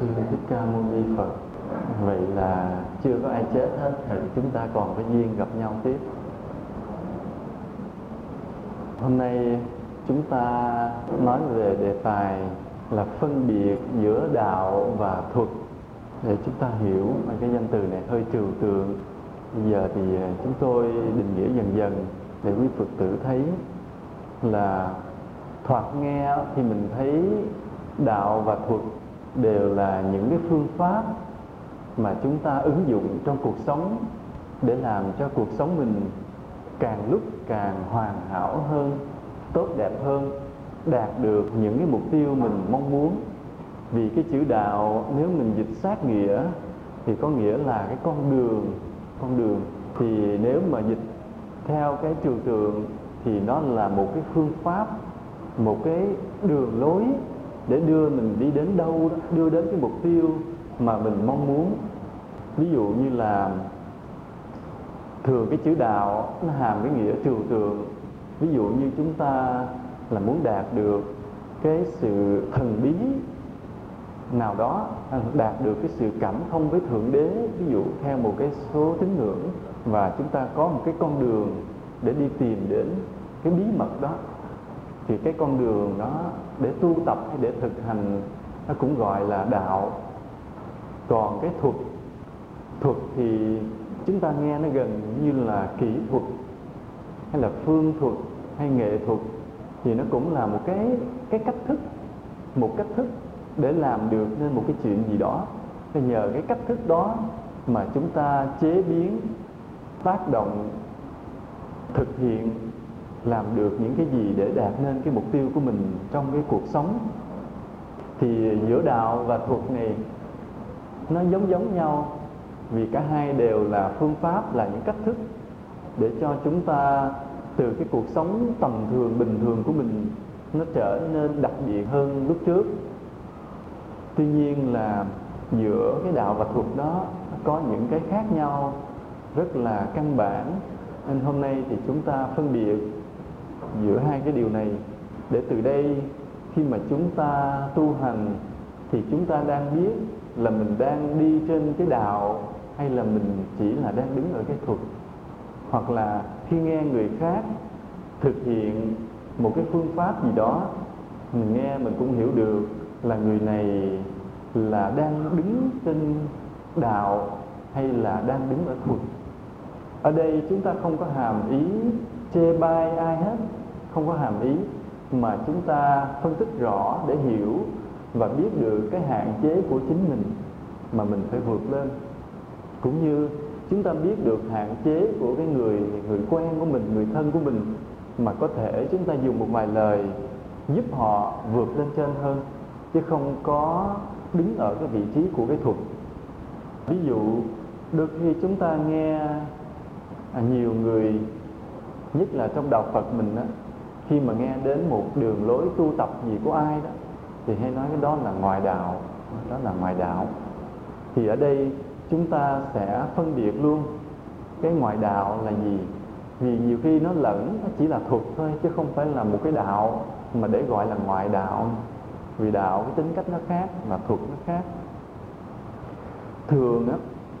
sư thích ca mâu ni phật. Vậy là chưa có ai chết hết, thì chúng ta còn có duyên gặp nhau tiếp. Hôm nay chúng ta nói về đề tài là phân biệt giữa đạo và thuật. Để chúng ta hiểu cái danh từ này hơi trừu tượng, bây giờ thì chúng tôi định nghĩa dần dần để quý phật tử thấy là thoạt nghe thì mình thấy đạo và thuật đều là những cái phương pháp mà chúng ta ứng dụng trong cuộc sống để làm cho cuộc sống mình càng lúc càng hoàn hảo hơn, tốt đẹp hơn, đạt được những cái mục tiêu mình mong muốn. Vì cái chữ đạo, nếu mình dịch sát nghĩa, thì có nghĩa là cái con đường con đường. Thì nếu mà dịch theo cái trường tượng, thì nó là một cái phương pháp, một cái đường lối để đưa mình đi đến đâu đó, đưa đến cái mục tiêu mà mình mong muốn. Ví dụ như là thường cái chữ đạo nó hàm cái nghĩa trừu tượng. Ví dụ như chúng ta là muốn đạt được cái sự thần bí nào đó đạt được cái sự cảm thông với thượng đế ví dụ theo một cái số tín ngưỡng và chúng ta có một cái con đường để đi tìm đến cái bí mật đó thì cái con đường đó để tu tập hay để thực hành, nó cũng gọi là đạo. Còn cái thuật thuật thì chúng ta nghe nó gần như là kỹ thuật, hay là phương thuật, hay nghệ thuật, thì nó cũng là một cái cái cách thức, một cách thức để làm được nên một cái chuyện gì đó. Thì nhờ cái cách thức đó mà chúng ta chế biến, tác động, thực hiện làm được những cái gì để đạt nên cái mục tiêu của mình trong cái cuộc sống. Thì giữa đạo và thuật này, nó giống giống nhau, vì cả hai đều là phương pháp, là những cách thức để cho chúng ta từ cái cuộc sống tầm thường, bình thường của mình, nó trở nên đặc biệt hơn lúc trước. Tuy nhiên là giữa cái đạo và thuật đó, có những cái khác nhau rất là căn bản. Nên hôm nay thì chúng ta phân biệt giữa hai cái điều này. Để từ đây, khi mà chúng ta tu hành, thì chúng ta đang biết là mình đang đi trên cái đạo, hay là mình chỉ là đang đứng ở cái thuật. Hoặc là khi nghe người khác thực hiện một cái phương pháp gì đó, mình nghe mình cũng hiểu được là người này là đang đứng trên đạo, hay là đang đứng ở thuật. Ở đây chúng ta không có hàm ý chê bai ai hết không có hàm ý mà chúng ta phân tích rõ để hiểu và biết được cái hạn chế của chính mình mà mình phải vượt lên. Cũng như chúng ta biết được hạn chế của cái người người quen của mình người thân của mình mà có thể chúng ta dùng một vài lời giúp họ vượt lên trên hơn chứ không có đứng ở cái vị trí của cái thuật. Ví dụ đôi khi chúng ta nghe à, nhiều người nhất là trong đạo Phật mình á khi mà nghe đến một đường lối tu tập gì của ai đó, thì hay nói cái đó là ngoại đạo, đó là ngoại đạo. Thì ở đây chúng ta sẽ phân biệt luôn cái ngoại đạo là gì. Vì nhiều khi nó lẫn, nó chỉ là thuật thôi, chứ không phải là một cái đạo mà để gọi là ngoại đạo. Vì đạo cái tính cách nó khác và thuật nó khác. Thường á,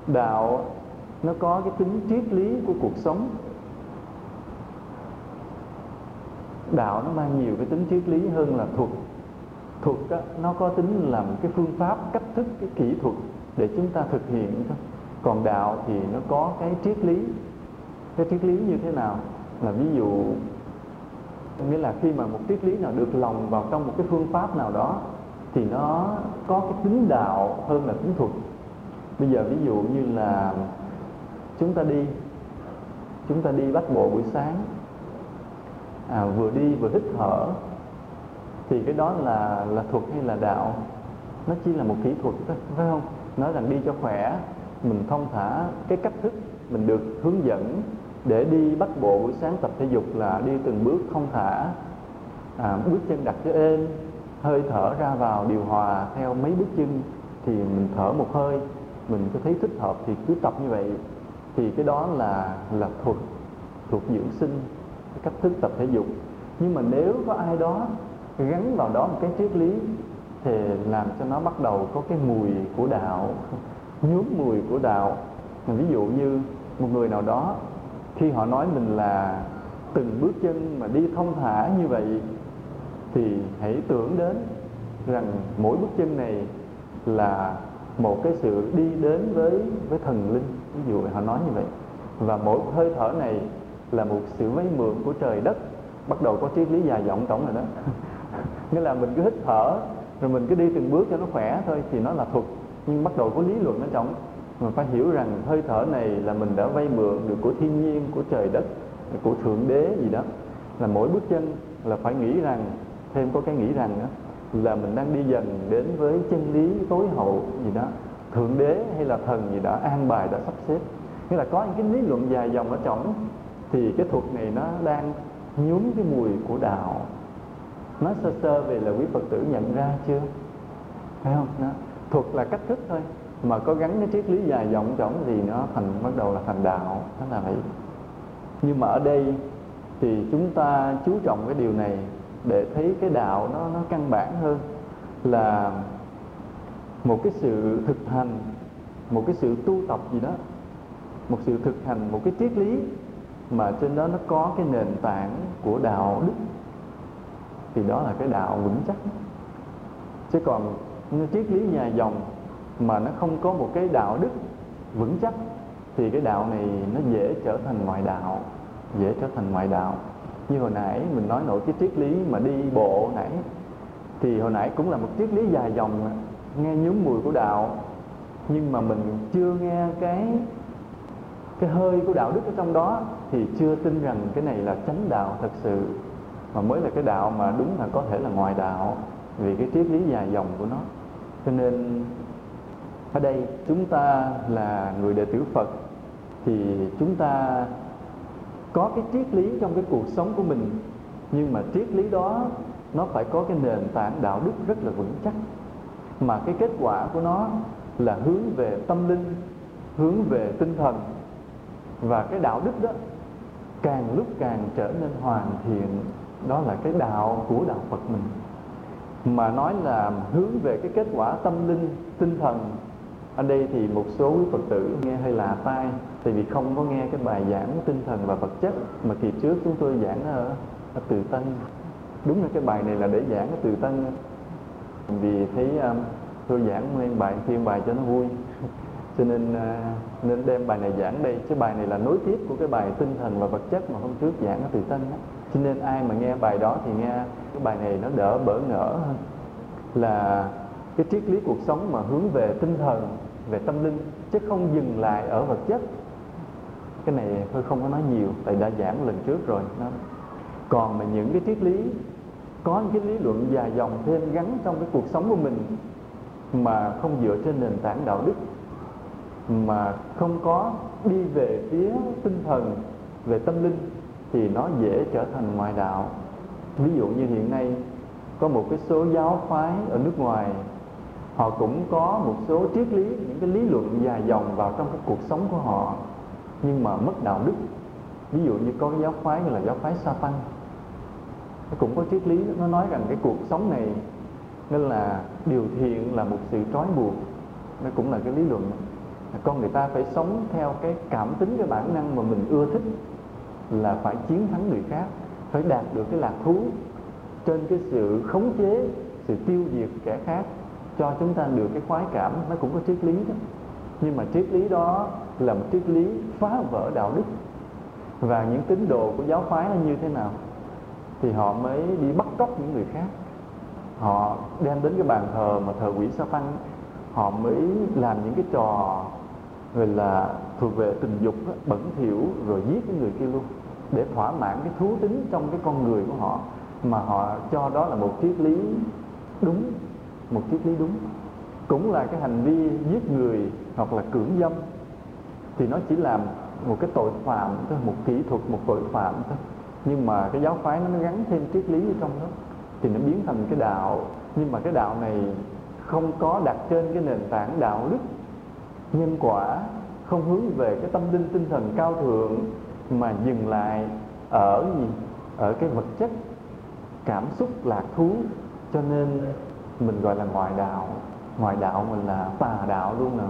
đạo nó có cái tính triết lý của cuộc sống. Đạo nó mang nhiều cái tính triết lý hơn là thuật. Thuật đó, nó có tính là một cái phương pháp cách thức cái kỹ thuật để chúng ta thực hiện thôi. Còn đạo thì nó có cái triết lý. Cái triết lý như thế nào? Là ví dụ nghĩa là khi mà một triết lý nào được lòng vào trong một cái phương pháp nào đó thì nó có cái tính đạo hơn là tính thuật. Bây giờ ví dụ như là chúng ta đi chúng ta đi bắt bộ buổi sáng à, vừa đi vừa hít thở thì cái đó là là thuật hay là đạo? Nó chỉ là một kỹ thuật thôi phải không? Nói rằng đi cho khỏe mình thông thả cái cách thức mình được hướng dẫn để đi bắt bộ buổi sáng tập thể dục là đi từng bước thông thả à, bước chân đặt cho êm hơi thở ra vào điều hòa theo mấy bước chân thì mình thở một hơi mình có thấy thích hợp thì cứ tập như vậy. Thì cái đó là là thuật thuộc dưỡng sinh cách thức tập thể dục. Nhưng mà nếu có ai đó gắn vào đó một cái triết lý thì làm cho nó bắt đầu có cái mùi của đạo, nhuốm mùi của đạo. Ví dụ như một người nào đó, khi họ nói mình là từng bước chân mà đi thông thả như vậy, thì hãy tưởng đến rằng mỗi bước chân này là một cái sự đi đến với với thần linh. Ví dụ họ nói như vậy. Và mỗi hơi thở này là một sự vay mượn của trời đất. Bắt đầu có triết lý dài dòng tổng rồi đó. Nghĩa là mình cứ hít thở rồi mình cứ đi từng bước cho nó khỏe thôi thì nó là thuật. Nhưng bắt đầu có lý luận ở trong mình phải hiểu rằng hơi thở này là mình đã vay mượn được của thiên nhiên của trời đất của thượng đế gì đó. Là mỗi bước chân là phải nghĩ rằng thêm có cái nghĩ rằng đó, là mình đang đi dần đến với chân lý tối hậu gì đó. Thượng đế hay là thần gì đó an bài đã sắp xếp. Nghĩa là có những cái lý luận dài dòng ở trong thì cái thuật này nó đang nhuốm cái mùi của đạo. Nói sơ sơ về là quý phật tử nhận ra chưa? Phải không? Nó, thuật là cách thức thôi. Mà có gắn cái triết lý dài dòng trong thì nó thành, bắt đầu là thành đạo. Đó là vậy. Nhưng mà ở đây thì chúng ta chú trọng cái điều này để thấy cái đạo nó nó căn bản hơn là một cái sự thực hành, một cái sự tu tập gì đó, một sự thực hành, một cái triết lý mà trên đó nó có cái nền tảng của đạo đức, thì đó là cái đạo vững chắc. Chứ còn triết lý nhà dòng mà nó không có một cái đạo đức vững chắc, thì cái đạo này nó dễ trở thành ngoại đạo, dễ trở thành ngoại đạo. Như hồi nãy mình nói nổi cái triết lý mà đi bộ nãy, thì hồi nãy cũng là một triết lý dài dòng, nghe nhúm mùi của đạo, nhưng mà mình chưa nghe cái cái hơi của đạo đức ở trong đó thì chưa tin rằng cái này là chánh đạo thật sự, mà mới là cái đạo mà đúng là có thể là ngoài đạo vì cái triết lý dài dòng của nó. Cho nên ở đây chúng ta là người đệ tử Phật thì chúng ta có cái triết lý trong cái cuộc sống của mình, nhưng mà triết lý đó nó phải có cái nền tảng đạo đức rất là vững chắc. Mà cái kết quả của nó là hướng về tâm linh, hướng về tinh thần và cái đạo đức đó càng lúc càng trở nên hoàn thiện đó là cái đạo của đạo Phật mình. Mà nói là hướng về cái kết quả tâm linh tinh thần ở đây thì một số quý Phật tử nghe hơi lạ tai tại vì không có nghe cái bài giảng tinh thần và vật chất mà kỳ trước chúng tôi giảng ở, ở Từ Tân. Đúng là cái bài này là để giảng ở Từ Tân. Vì thấy um, tôi giảng lên bài phiên bài cho nó vui cho nên à, nên đem bài này giảng đây. Cái bài này là nối tiếp của cái bài tinh thần và vật chất mà hôm trước giảng ở Từ Tân đó. cho nên ai mà nghe bài đó thì nghe cái bài này nó đỡ bỡ ngỡ hơn. Là cái triết lý cuộc sống mà hướng về tinh thần, về tâm linh, chứ không dừng lại ở vật chất. Cái này tôi không có nói nhiều, tại đã giảng lần trước rồi. Nó còn mà những cái triết lý, có những cái lý luận dài dòng thêm gắn trong cái cuộc sống của mình mà không dựa trên nền tảng đạo đức mà không có đi về phía tinh thần, về tâm linh, thì nó dễ trở thành ngoại đạo. Ví dụ như hiện nay, có một cái số giáo phái ở nước ngoài, họ cũng có một số triết lý, những cái lý luận dài dòng vào trong cái cuộc sống của họ, nhưng mà mất đạo đức. Ví dụ như có cái giáo phái như là giáo phái sa tăng, nó cũng có triết lý, nó nói rằng cái cuộc sống này, nên là điều thiện là một sự trói buộc, nó cũng là cái lý luận con người ta phải sống theo cái cảm tính, cái bản năng mà mình ưa thích là phải chiến thắng người khác, phải đạt được cái lạc thú trên cái sự khống chế, sự tiêu diệt kẻ khác, cho chúng ta được cái khoái cảm, nó cũng có triết lý đó. Nhưng mà triết lý đó là một triết lý phá vỡ đạo đức. Và những tín đồ của giáo phái nó như thế nào thì họ mới đi bắt cóc những người khác. Họ đem đến cái bàn thờ mà thờ quỷ sa tăng họ mới làm những cái trò rồi là thuộc về tình dục đó, bẩn thỉu rồi giết cái người kia luôn để thỏa mãn cái thú tính trong cái con người của họ mà họ cho đó là một triết lý đúng một triết lý đúng. Cũng là cái hành vi giết người hoặc là cưỡng dâm thì nó chỉ làm một cái tội phạm thôi một kỹ thuật một tội phạm thôi. Nhưng mà cái giáo phái nó gắn thêm triết lý ở trong đó thì nó biến thành cái đạo. Nhưng mà cái đạo này không có đặt trên cái nền tảng đạo đức nhân quả không hướng về cái tâm linh tinh thần cao thượng, mà dừng lại ở gì? Ở cái vật chất, cảm xúc lạc thú. Cho nên mình gọi là ngoại đạo. Ngoại đạo mình là tà đạo luôn rồi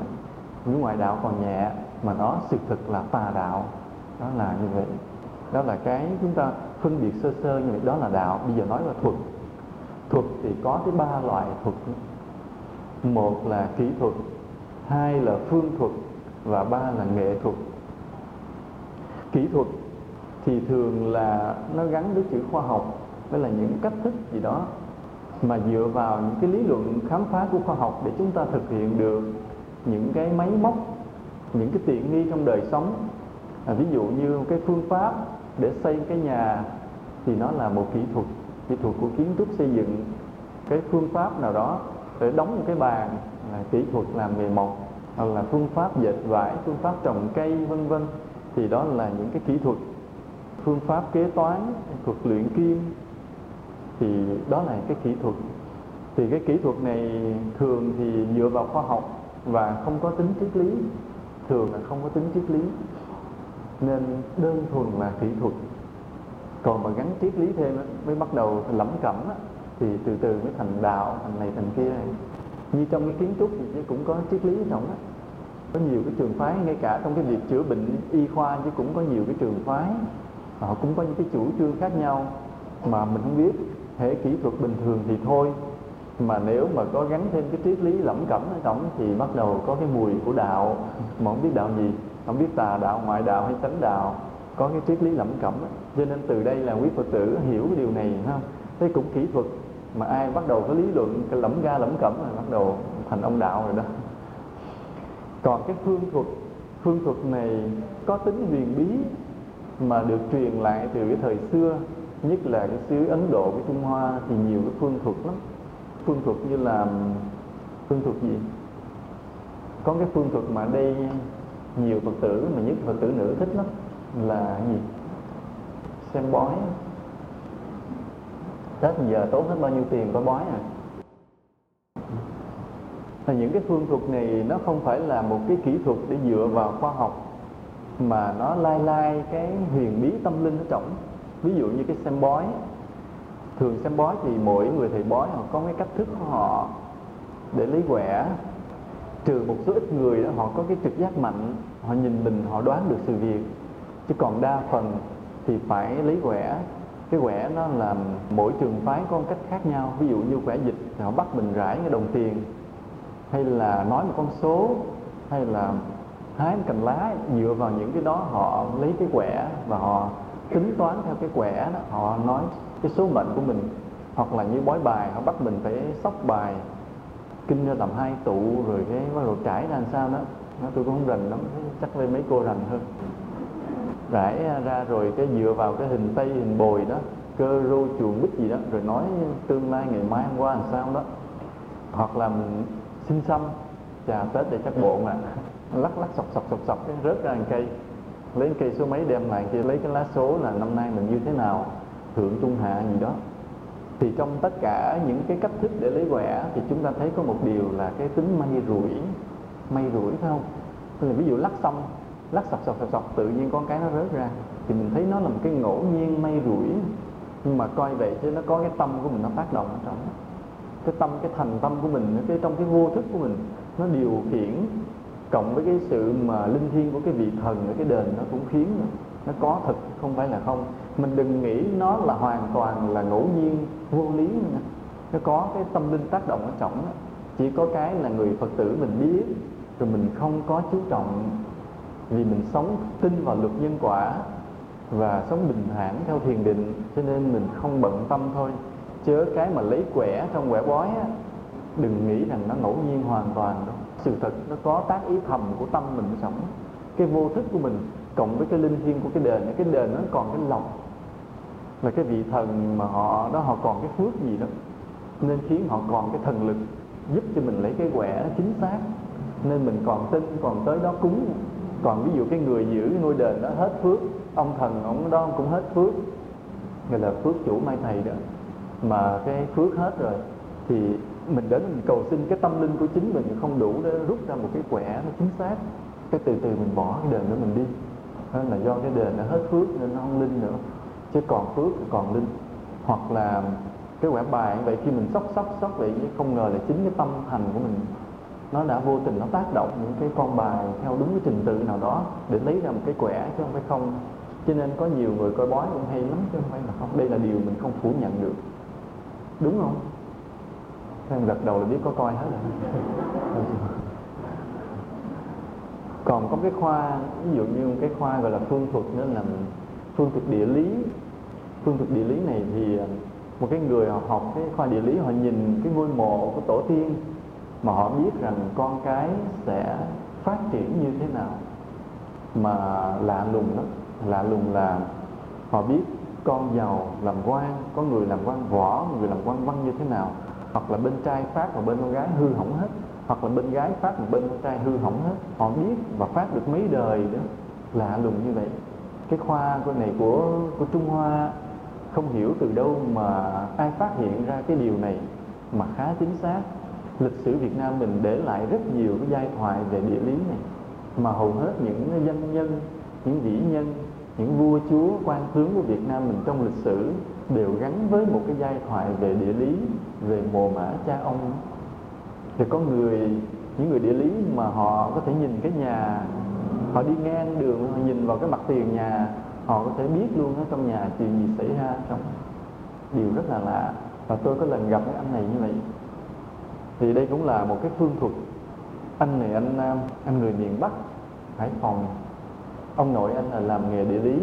những ngoại đạo còn nhẹ, mà nó sự thực là tà đạo. Đó là như vậy. Đó là cái chúng ta phân biệt sơ sơ như vậy. Đó là đạo. Bây giờ nói là thuật. Thuật thì có tới ba loại thuật. Một là kỹ thuật hai là phương thuật và ba là nghệ thuật. Kỹ thuật thì thường là nó gắn với chữ khoa học với là những cách thức gì đó mà dựa vào những cái lý luận khám phá của khoa học để chúng ta thực hiện được những cái máy móc những cái tiện nghi trong đời sống. À, ví dụ như cái phương pháp để xây cái nhà thì nó là một kỹ thuật kỹ thuật của kiến trúc xây dựng. Cái phương pháp nào đó để đóng một cái bàn là kỹ thuật làm nghề mộc, hoặc là phương pháp dệt vải, phương pháp trồng cây, vân vân, thì đó là những cái kỹ thuật. Phương pháp kế toán, thuật luyện kim, thì đó là cái kỹ thuật. Thì cái kỹ thuật này thường thì dựa vào khoa học và không có tính triết lý, thường là không có tính triết lý, nên đơn thuần là kỹ thuật. Còn mà gắn triết lý thêm mới bắt đầu lẩm cẩm thì từ từ mới thành đạo, thành này thành kia như trong cái kiến trúc thì cũng có triết lý trong đó. Có nhiều cái trường phái, ngay cả trong cái việc chữa bệnh y khoa chứ cũng có nhiều cái trường phái. Họ cũng có những cái chủ trương khác nhau mà mình không biết. Hệ kỹ thuật bình thường thì thôi. Mà nếu mà có gắn thêm cái triết lý lẩm cẩm ở trong thì bắt đầu có cái mùi của đạo. Mà không biết đạo gì. Không biết tà đạo, ngoại đạo hay tánh đạo. Có cái triết lý lẩm cẩm cho nên từ đây là quý phật tử hiểu cái điều này không? Thế cũng kỹ thuật mà ai bắt đầu có lý luận, cái lẩm ga lẩm cẩm là bắt đầu thành ông đạo rồi đó. Còn cái phương thuật phương thuật này có tính huyền bí mà được truyền lại từ cái thời xưa, nhất là cái xứ Ấn Độ với Trung Hoa thì nhiều cái phương thuật lắm. Phương thuật như là, phương thuật gì? Có cái phương thuật mà đây nhiều phật tử, mà nhất phật tử nữ thích lắm, là gì? Xem bói. Tết giờ tốn hết bao nhiêu tiền có bói à? Là những cái phương thuật này nó không phải là một cái kỹ thuật để dựa vào khoa học, mà nó lai lai cái huyền bí tâm linh ở trong. Ví dụ như cái xem bói. Thường xem bói thì mỗi người thầy bói họ có cái cách thức của họ để lấy quẻ. Trừ một số ít người đó, họ có cái trực giác mạnh, họ nhìn mình, họ đoán được sự việc. Chứ còn đa phần thì phải lấy quẻ cái quẻ nó làm mỗi trường phái có một cách khác nhau. Ví dụ như quẻ dịch thì họ bắt mình rải cái đồng tiền, hay là nói một con số, hay là hái một cành lá, dựa vào những cái đó họ lấy cái quẻ và họ tính toán theo cái quẻ đó, họ nói cái số mệnh của mình. Hoặc là như bói bài, họ bắt mình phải sóc bài, kinh ra tầm hai tụ, rồi cái bắt đầu trải ra làm sao đó. Nó tôi cũng không rành lắm, chắc lên mấy cô rành hơn rải ra rồi cái dựa vào cái hình tây hình bồi đó, cơ rô chuồng bích gì đó, rồi nói tương lai ngày mai hôm qua làm sao đó. Hoặc là xin xăm, chà, tết để chắc bộn à. Lắc lắc, sọc sọc sọc sọc, cái rớt ra một cây. Lấy cây số mấy đem lại kia, lấy cái lá số là năm nay mình như thế nào thượng trung hạ gì đó. Thì trong tất cả những cái cách thức để lấy quẻ thì chúng ta thấy có một điều là cái tính may rủi. May rủi phải không? Tức là ví dụ lắc xong lắc sọc sọc sọc sọc, tự nhiên con cái nó rớt ra thì mình thấy nó là một cái ngẫu nhiên may rủi nhưng mà coi vậy chứ nó có cái tâm của mình nó tác động ở trong cái tâm, cái thành tâm của mình, cái trong cái vô thức của mình, nó điều khiển cộng với cái sự mà linh thiêng của cái vị thần ở cái đền nó cũng khiến nó có thật, không phải là không mình đừng nghĩ nó là hoàn toàn là ngẫu nhiên, vô lý nữa. nó có cái tâm linh tác động ở trọng đó. chỉ có cái là người phật tử mình biết, rồi mình không có chú trọng vì mình sống tin vào luật nhân quả và sống bình thản theo thiền định cho nên mình không bận tâm thôi. Chớ cái mà lấy quẻ trong quẻ bói á, đừng nghĩ rằng nó ngẫu nhiên hoàn toàn đâu. Sự thật nó có tác ý thầm của tâm mình sống. Cái vô thức của mình cộng với cái linh thiêng của cái đền cái đền nó còn cái lòng. Là cái vị thần mà họ đó họ còn cái phước gì đó. Nên khiến họ còn cái thần lực giúp cho mình lấy cái quẻ chính xác. Nên mình còn tin còn tới đó cúng còn ví dụ cái người giữ ngôi đền đó hết phước, ông thần ông đó cũng hết phước. Người là phước chủ mai thầy đó. Mà cái phước hết rồi, thì mình đến mình cầu xin cái tâm linh của chính mình không đủ để rút ra một cái quẻ nó chính xác. Cái từ từ mình bỏ cái đền đó mình đi. Đó là do cái đền nó hết phước nên nó không linh nữa. Chứ còn phước thì còn linh. Hoặc là cái quẻ bài vậy, khi mình sóc sóc sóc vậy, không ngờ là chính cái tâm thành của mình nó đã vô tình nó tác động những cái con bài theo đúng cái trình tự nào đó để lấy ra một cái quẻ chứ không phải không. Cho nên có nhiều người coi bói cũng hay lắm chứ không phải là không. Đây là điều mình không phủ nhận được. Đúng không? Em gật đầu là biết có coi hết rồi. Còn có cái khoa, ví dụ như cái khoa gọi là phương thuật nữa là phương thuật địa lý. Phương thuật địa lý này thì một cái người họ học cái khoa địa lý họ nhìn cái ngôi mộ của tổ tiên mà họ biết rằng con cái sẽ phát triển như thế nào. Mà lạ lùng lắm lạ lùng là họ biết con giàu làm quan, có người làm quan võ, người làm quan văn như thế nào. Hoặc là bên trai phát và bên con gái hư hỏng hết. Hoặc là bên gái phát và bên con trai hư hỏng hết. Họ biết và phát được mấy đời đó. Lạ lùng như vậy. Cái khoa của này của của Trung Hoa không hiểu từ đâu mà ai phát hiện ra cái điều này mà khá chính xác lịch sử Việt Nam mình để lại rất nhiều cái giai thoại về địa lý này, mà hầu hết những danh nhân, những vĩ nhân, những vua chúa, quan tướng của Việt Nam mình trong lịch sử đều gắn với một cái giai thoại về địa lý, về mồ mã cha ông. Thì có người, những người địa lý mà họ có thể nhìn cái nhà, họ đi ngang đường, họ nhìn vào cái mặt tiền nhà, họ có thể biết luôn ở trong nhà chuyện gì xảy ra trong. Điều rất là lạ. Và tôi có lần gặp cái anh này như vậy thì đây cũng là một cái phương thuật. Anh này anh nam, anh người miền Bắc, Hải Phòng. Ông nội anh là làm nghề địa lý.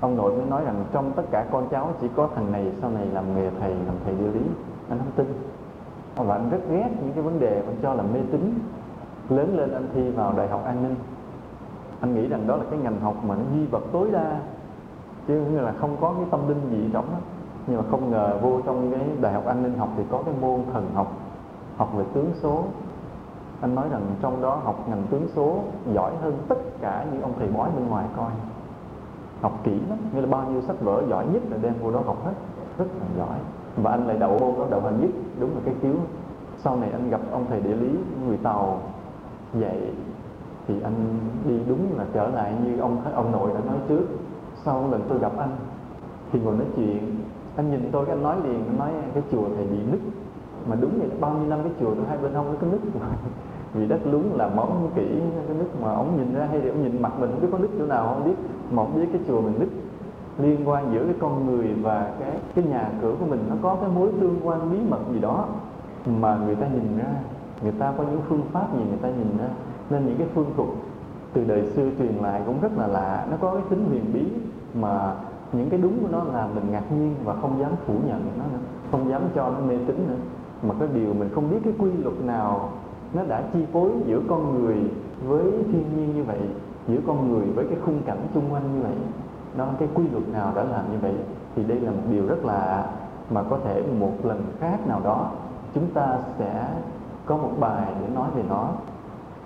Ông nội mới nói rằng trong tất cả con cháu chỉ có thằng này sau này làm nghề thầy, làm thầy địa lý. Anh không tin. Và anh rất ghét những cái vấn đề anh cho là mê tín. Lớn lên anh thi vào đại học an ninh. Anh nghĩ rằng đó là cái ngành học mà nó duy vật tối đa. Chứ là không có cái tâm linh gì trong đó. Nhưng mà không ngờ vô trong cái đại học an ninh học thì có cái môn thần học học về tướng số. Anh nói rằng trong đó học ngành tướng số giỏi hơn tất cả những ông thầy bói bên ngoài coi. Học kỹ lắm, nghĩa là bao nhiêu sách vở giỏi nhất là đem vô đó học hết. Rất là giỏi. Và anh lại đậu môn đó đậu hình nhất, đúng là cái khiếu. Sau này anh gặp ông thầy địa lý, người tàu dạy, thì anh đi đúng là trở lại như ông ông nội đã nói trước. Sau lần tôi gặp anh, thì ngồi nói chuyện, anh nhìn tôi anh nói liền, anh nói, cái chùa thầy bị nứt mà đúng vậy bao nhiêu năm cái chùa hai bên hông nó có nứt vì đất lún là móng kỹ, cái nứt mà ông nhìn ra hay là ông nhìn mặt mình không biết có nứt chỗ nào không biết, mà ông biết cái chùa mình nứt liên quan giữa cái con người và cái cái nhà cửa của mình, nó có cái mối tương quan bí mật gì đó mà người ta nhìn ra, người ta có những phương pháp gì người ta nhìn ra. Nên những cái phương thuật từ đời xưa truyền lại cũng rất là lạ, nó có cái tính huyền bí mà những cái đúng của nó là mình ngạc nhiên và không dám phủ nhận nó nữa, không dám cho nó mê tín nữa mà cái điều mình không biết cái quy luật nào nó đã chi phối giữa con người với thiên nhiên như vậy, giữa con người với cái khung cảnh xung quanh như vậy. Nó cái quy luật nào đã làm như vậy thì đây là một điều rất là mà có thể một lần khác nào đó, chúng ta sẽ có một bài để nói về nó.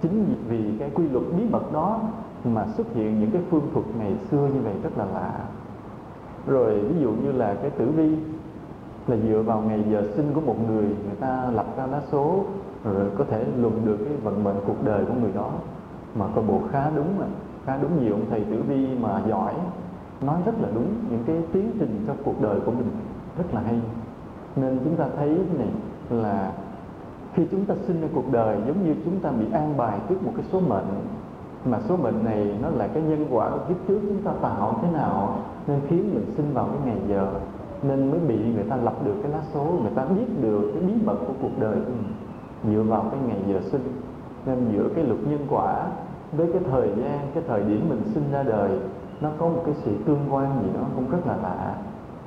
Chính vì cái quy luật bí mật đó mà xuất hiện những cái phương thuật ngày xưa như vậy rất là lạ. Rồi, ví dụ như là cái tử vi là dựa vào ngày giờ sinh của một người người ta lập ra lá số, rồi có thể luận được cái vận mệnh cuộc đời của người đó. Mà coi bộ khá đúng mà khá đúng nhiều ông thầy tử vi mà giỏi, nói rất là đúng những cái tiến trình cho cuộc đời của mình, rất là hay. Nên chúng ta thấy này là khi chúng ta sinh ra cuộc đời, giống như chúng ta bị an bài trước một cái số mệnh, mà số mệnh này nó là cái nhân quả kiếp trước chúng ta tạo thế nào, nên khiến mình sinh vào cái ngày giờ nên mới bị người ta lập được cái lá số người ta biết được cái bí mật của cuộc đời. Của mình dựa vào cái ngày giờ sinh nên giữa cái luật nhân quả với cái thời gian cái thời điểm mình sinh ra đời nó có một cái sự tương quan gì đó cũng rất là lạ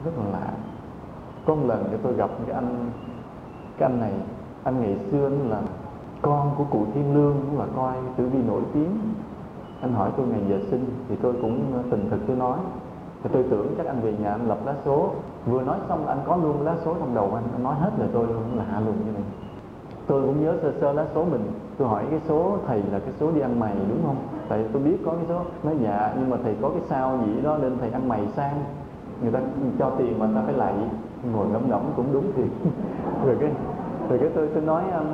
rất là lạ. Có một lần thì tôi gặp cái anh cái anh này anh ngày xưa anh là con của cụ thiên lương cũng là coi tử vi nổi tiếng. Anh hỏi tôi ngày giờ sinh thì tôi cũng tình thực tôi nói thì tôi tưởng chắc anh về nhà anh lập lá số. Vừa nói xong anh có luôn lá số trong đầu anh. Anh nói hết rồi tôi luôn lạ luôn như này. Tôi cũng nhớ sơ sơ lá số mình. Tôi hỏi cái số thầy là cái số đi ăn mày đúng không? Tại tôi biết có cái số. Nói dạ nhưng mà thầy có cái sao gì đó nên thầy ăn mày sang? Người ta cho tiền mà ta phải lạy. Ngồi ngẫm ngẫm cũng đúng thì rồi cái rồi cái tôi tôi nói um,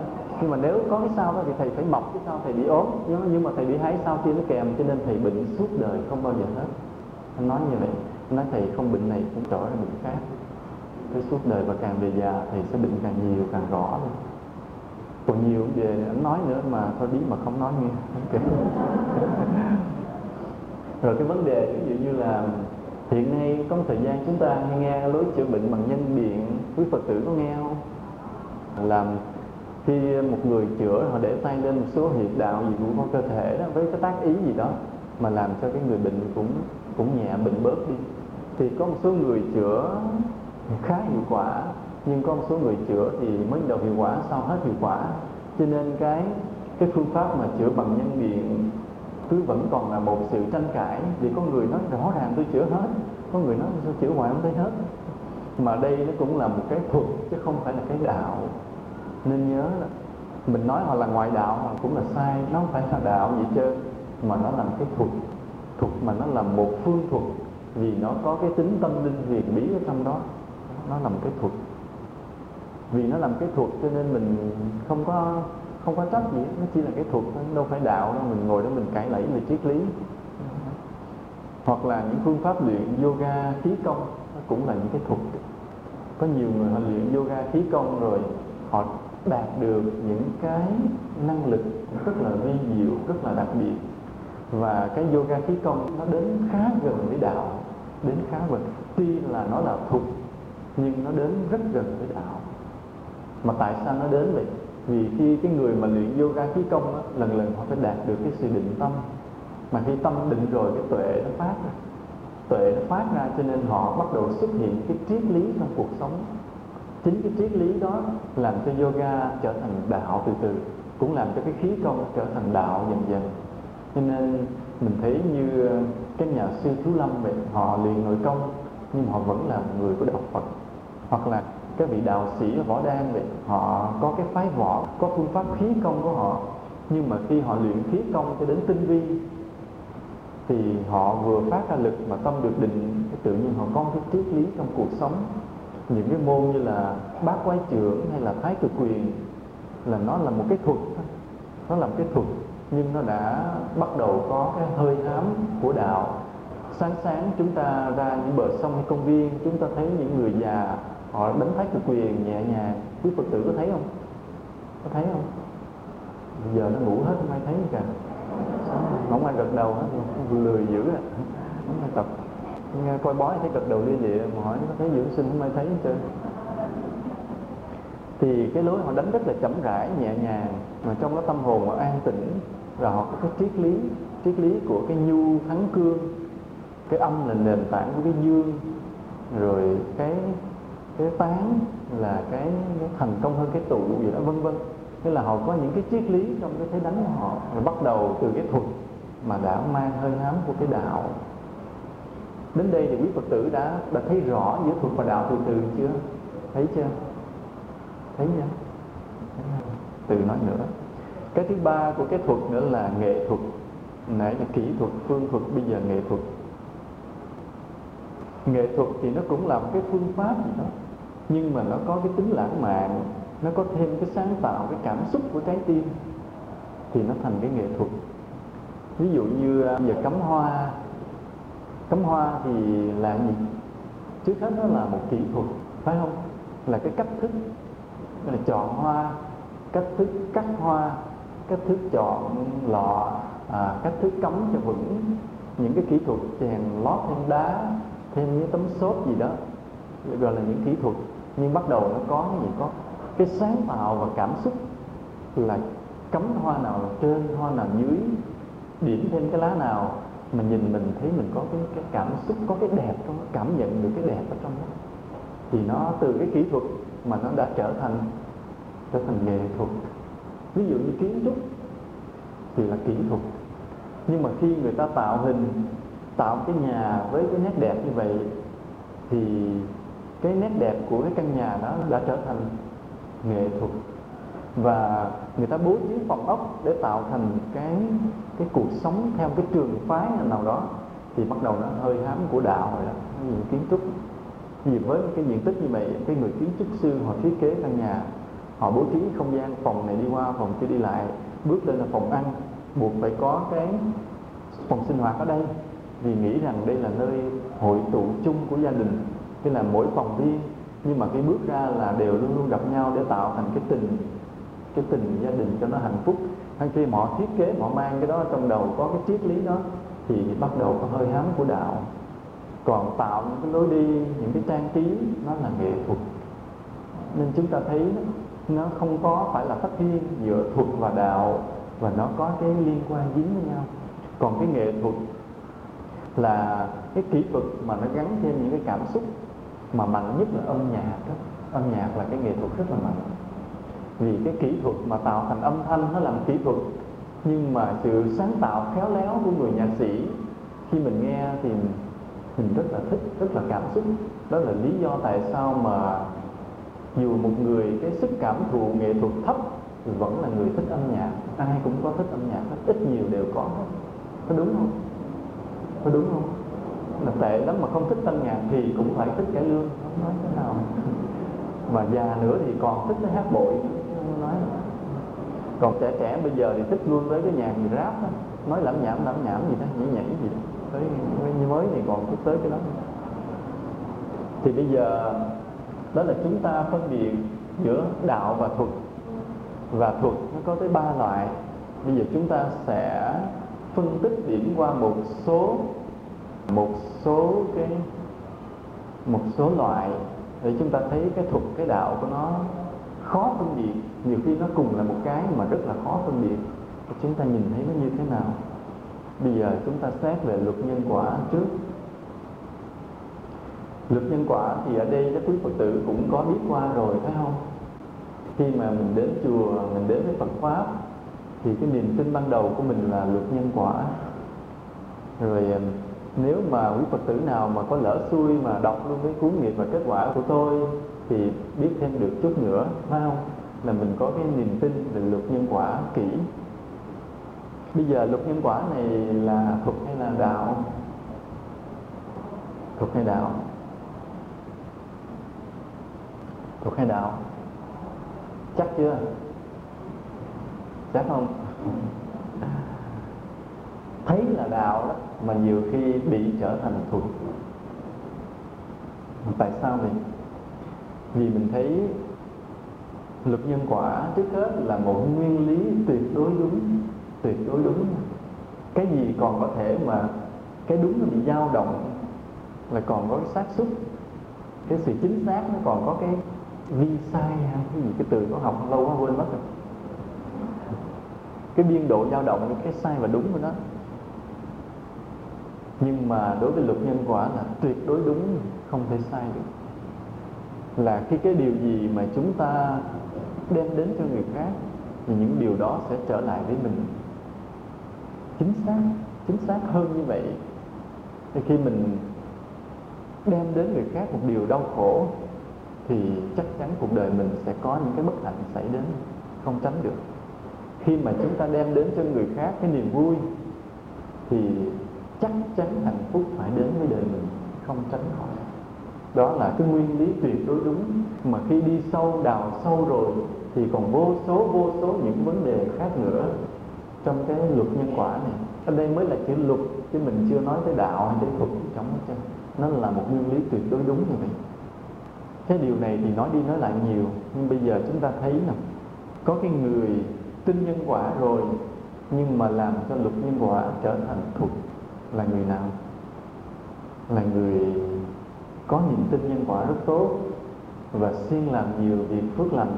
nhưng mà nếu có cái sao đó thì thầy phải mọc cái sao thầy bị ốm. Nhưng, nhưng mà thầy bị hái sao kia nó kèm cho nên thầy bệnh suốt đời không bao giờ hết anh nói như vậy, anh nói thầy không bệnh này cũng trở ra bệnh khác. Cái suốt đời và càng về già thì sẽ bệnh càng nhiều, càng rõ lên còn nhiều về anh nói nữa mà thôi biết mà không nói nghe. Okay. rồi cái vấn đề, ví dụ như là hiện nay có một thời gian chúng ta hay nghe lối chữa bệnh bằng nhân biện, quý phật tử có nghe không? Làm khi một người chữa, họ để tay lên một số huyệt đạo gì của cơ thể đó, với cái tác ý gì đó mà làm cho cái người bệnh cũng cũng nhẹ bệnh bớt đi. Thì có một số người chữa khá hiệu quả, nhưng có một số người chữa thì mới đầu hiệu quả, sau hết hiệu quả. Cho nên cái cái phương pháp mà chữa bằng nhân điện cứ vẫn còn là một sự tranh cãi. Vì có người nói rõ ràng tôi chữa hết, có người nói tôi chữa hoài không thấy hết. Mà đây nó cũng là một cái thuật, chứ không phải là cái đạo. Nên nhớ là mình nói họ là ngoại đạo mà cũng là sai, nó không phải là đạo gì chứ mà nó là một cái thuật thuật mà nó là một phương thuật vì nó có cái tính tâm linh huyền bí ở trong đó. Nó là một cái thuật. Vì nó làm cái thuật cho nên mình không có không có trách gì nó chỉ là cái thuật đâu phải đạo đâu. Mình ngồi đó mình cãi lẫy về triết lý. Hoặc là những phương pháp luyện yoga khí công, nó cũng là những cái thuật. Có nhiều người họ luyện yoga khí công rồi họ đạt được những cái năng lực rất là vi diệu, rất là đặc biệt và cái yoga khí công nó đến khá gần với đạo đến khá gần. Tuy là nó là thuật nhưng nó đến rất gần với đạo. Mà tại sao nó đến vậy? Vì khi cái người mà luyện yoga khí công đó, lần lần họ phải đạt được cái sự định tâm. Mà khi tâm định rồi cái tuệ nó phát ra. Tuệ nó phát ra cho nên họ bắt đầu xuất hiện cái triết lý trong cuộc sống. Chính cái triết lý đó làm cho yoga trở thành đạo từ từ cũng làm cho cái khí công trở thành đạo dần dần cho nên mình thấy như ờ, cái nhà sư thiếu lâm vậy, họ luyện nội công, nhưng họ vẫn là người của đạo phật. Hoặc là cái vị đạo sĩ võ đan vậy, họ có cái phái võ, có phương pháp khí công của họ. Nhưng mà khi họ luyện khí công cho đến tinh vi, thì họ vừa phát ra lực mà tâm được định, cái tự nhiên họ có cái triết lý trong cuộc sống. Những cái môn như là bát quái trưởng hay là thái cực quyền, là nó là một cái thuật nó là một cái thuật nhưng nó đã bắt đầu có cái hơi hám của đạo. Sáng sáng chúng ta ra những bờ sông hay công viên, chúng ta thấy những người già, họ đánh thái cực quyền nhẹ nhàng. Quý phật tử có thấy không? Có thấy không? Bây giờ nó ngủ hết, không ai thấy gì cả. Không ai gật đầu hết lười dữ à không ai tập. Nghe coi bói, thấy gật đầu lia lịa. Mà hỏi nó thấy dưỡng sinh không ai thấy hết trơn. Thì cái lối họ đánh rất là chậm rãi, nhẹ nhàng. Mà trong đó tâm hồn họ an tĩnh rồi họ có cái triết lý triết lý của cái nhu thắng cương cái âm là nền tảng của cái dương rồi cái cái tán là cái, cái thành công hơn cái tụ gì đó vân vân. Tức là họ có những cái triết lý trong cái thế đánh của họ rồi bắt đầu từ cái thuật mà đã mang hơi hám của cái đạo. Đến đây thì quý phật tử đã đã thấy rõ giữa thuật và đạo từ từ chưa? Thấy chưa? Thấy chưa? Từ nói nữa cái thứ ba của cái thuật nữa là nghệ thuật. Nãy là kỹ thuật, phương thuật, bây giờ nghệ thuật. Nghệ thuật thì nó cũng là một cái phương pháp gì đó, nhưng mà nó có cái tính lãng mạn, nó có thêm cái sáng tạo, cái cảm xúc của trái tim, thì nó thành cái nghệ thuật. Ví dụ như à, giờ cắm hoa. Cắm hoa thì là gì? Trước hết nó là một kỹ thuật, phải không? Là cái cách thức. Là chọn hoa, cách thức cắt hoa cách thức chọn lọ à, cách thức cắm cho vững những cái kỹ thuật chèn lót thêm đá thêm những tấm xốp gì đó gọi là những kỹ thuật. Nhưng bắt đầu nó có cái gì? Có cái sáng tạo và cảm xúc là cắm hoa nào trên hoa nào dưới điểm thêm cái lá nào. Mà nhìn mình thấy mình có cái, cái cảm xúc có cái đẹp trong đó cảm nhận được cái đẹp ở trong đó. Thì nó từ cái kỹ thuật mà nó đã trở thành trở thành nghệ thuật ví dụ như kiến trúc thì là kỹ thuật. Nhưng mà khi người ta tạo hình, tạo cái nhà với cái nét đẹp như vậy thì cái nét đẹp của cái căn nhà đó đã trở thành nghệ thuật. Và người ta bố trí phòng ốc để tạo thành cái cái cuộc sống theo cái trường phái nào đó thì bắt đầu nó hơi hám của đạo rồi đó. Những kiến trúc vì với cái diện tích như vậy, cái người kiến trúc sư họ thiết kế căn nhà họ bố trí không gian phòng này đi qua, phòng kia đi lại, bước lên là phòng ăn. Buộc phải có cái phòng sinh hoạt ở đây. Vì nghĩ rằng đây là nơi hội tụ chung của gia đình. Tức là mỗi phòng riêng, nhưng mà cái bước ra là đều luôn luôn gặp nhau để tạo thành cái tình cái tình gia đình cho nó hạnh phúc. Hay khi họ thiết kế, họ mang cái đó trong đầu, có cái triết lý đó, thì bắt đầu có hơi hám của đạo. Còn tạo những cái lối đi, những cái trang trí, nó là nghệ thuật. Nên chúng ta thấy nó không có phải là tách thiên, giữa thuật và đạo, và nó có cái liên quan dính với nhau. Còn cái nghệ thuật là cái kỹ thuật mà nó gắn thêm những cái cảm xúc mà mạnh nhất là âm nhạc đó. âm nhạc là cái nghệ thuật rất là mạnh. Vì cái kỹ thuật mà tạo thành âm thanh nó là một kỹ thuật, nhưng mà sự sáng tạo khéo léo của người nhạc sĩ, khi mình nghe thì mình rất là thích, rất là cảm xúc. Đó là lý do tại sao mà dù một người, cái sức cảm thụ nghệ thuật thấp thì vẫn là người thích âm nhạc. Ai cũng có thích âm nhạc ít nhiều đều có có đúng không? Có đúng không? Là tệ lắm mà không thích âm nhạc thì cũng phải thích cải lương. Không nói thế nào. Mà già nữa thì còn thích cái hát bội. Không nói còn trẻ trẻ bây giờ thì thích luôn với cái nhạc gì, rap đó. nói lẩm nhẩm lẩm nhẩm gì đó, nhảy nhảy gì đó. Tới như mới thì còn thích tới cái đó. Thì bây giờ đó là chúng ta phân biệt giữa đạo và thuật. Và thuật nó có tới ba loại. Bây giờ chúng ta sẽ phân tích điểm qua một số một số cái, một số loại để chúng ta thấy cái thuật, cái đạo của nó khó phân biệt. Nhiều khi nó cùng là một cái mà rất là khó phân biệt. Chúng ta nhìn thấy nó như thế nào? Bây giờ chúng ta xét về luật nhân quả trước luật nhân quả thì ở đây các quý phật tử cũng có biết qua rồi, phải không? Khi mà mình đến chùa, mình đến với phật pháp, thì cái niềm tin ban đầu của mình là luật nhân quả. Rồi à, nếu mà quý phật tử nào mà có lỡ xui mà đọc luôn cái cuốn nghiệp và kết quả của tôi, thì biết thêm được chút nữa, phải không? Là mình có cái niềm tin về luật nhân quả kỹ. Bây giờ luật nhân quả này là thuật hay là đạo? Thuật hay đạo? Thuộc hay đạo? Chắc chưa? Chắc không? Thấy là đạo đó, mà nhiều khi bị trở thành thuộc tại sao vậy? Vì mình thấy luật nhân quả trước hết là một nguyên lý tuyệt đối đúng, tuyệt đối đúng. Cái gì còn có thể mà cái đúng nó bị dao động là còn có cái xác suất. Cái sự chính xác nó còn có cái vi sai hay cái gì? Cái từ có học lâu quá quên mất rồi. Cái biên độ dao động cái sai và đúng của nó. Nhưng mà đối với luật nhân quả là tuyệt đối đúng, không thể sai được. Là khi cái điều gì mà chúng ta đem đến cho người khác, thì những điều đó sẽ trở lại với mình. Chính xác chính xác hơn như vậy. Thì khi mình đem đến người khác một điều đau khổ thì chắc chắn cuộc đời mình sẽ có những cái bất hạnh xảy đến, không tránh được. Khi mà chúng ta đem đến cho người khác cái niềm vui, thì chắc chắn hạnh phúc phải đến với đời mình, không tránh khỏi. Đó là cái nguyên lý tuyệt đối đúng. Mà khi đi sâu, đào sâu rồi, thì còn vô số vô số những vấn đề khác nữa trong cái luật nhân quả này. Ở đây mới là chữ luật, chứ mình chưa nói tới đạo hay tới thuật trong hết trơn. Nó là một nguyên lý tuyệt đối đúng như vậy cái điều này thì nói đi nói lại nhiều nhưng bây giờ chúng ta thấy là có cái người tin nhân quả rồi nhưng mà làm cho luật nhân quả trở thành thuộc là người nào? Là người có niềm tin nhân quả rất tốt và siêng làm nhiều việc phước lành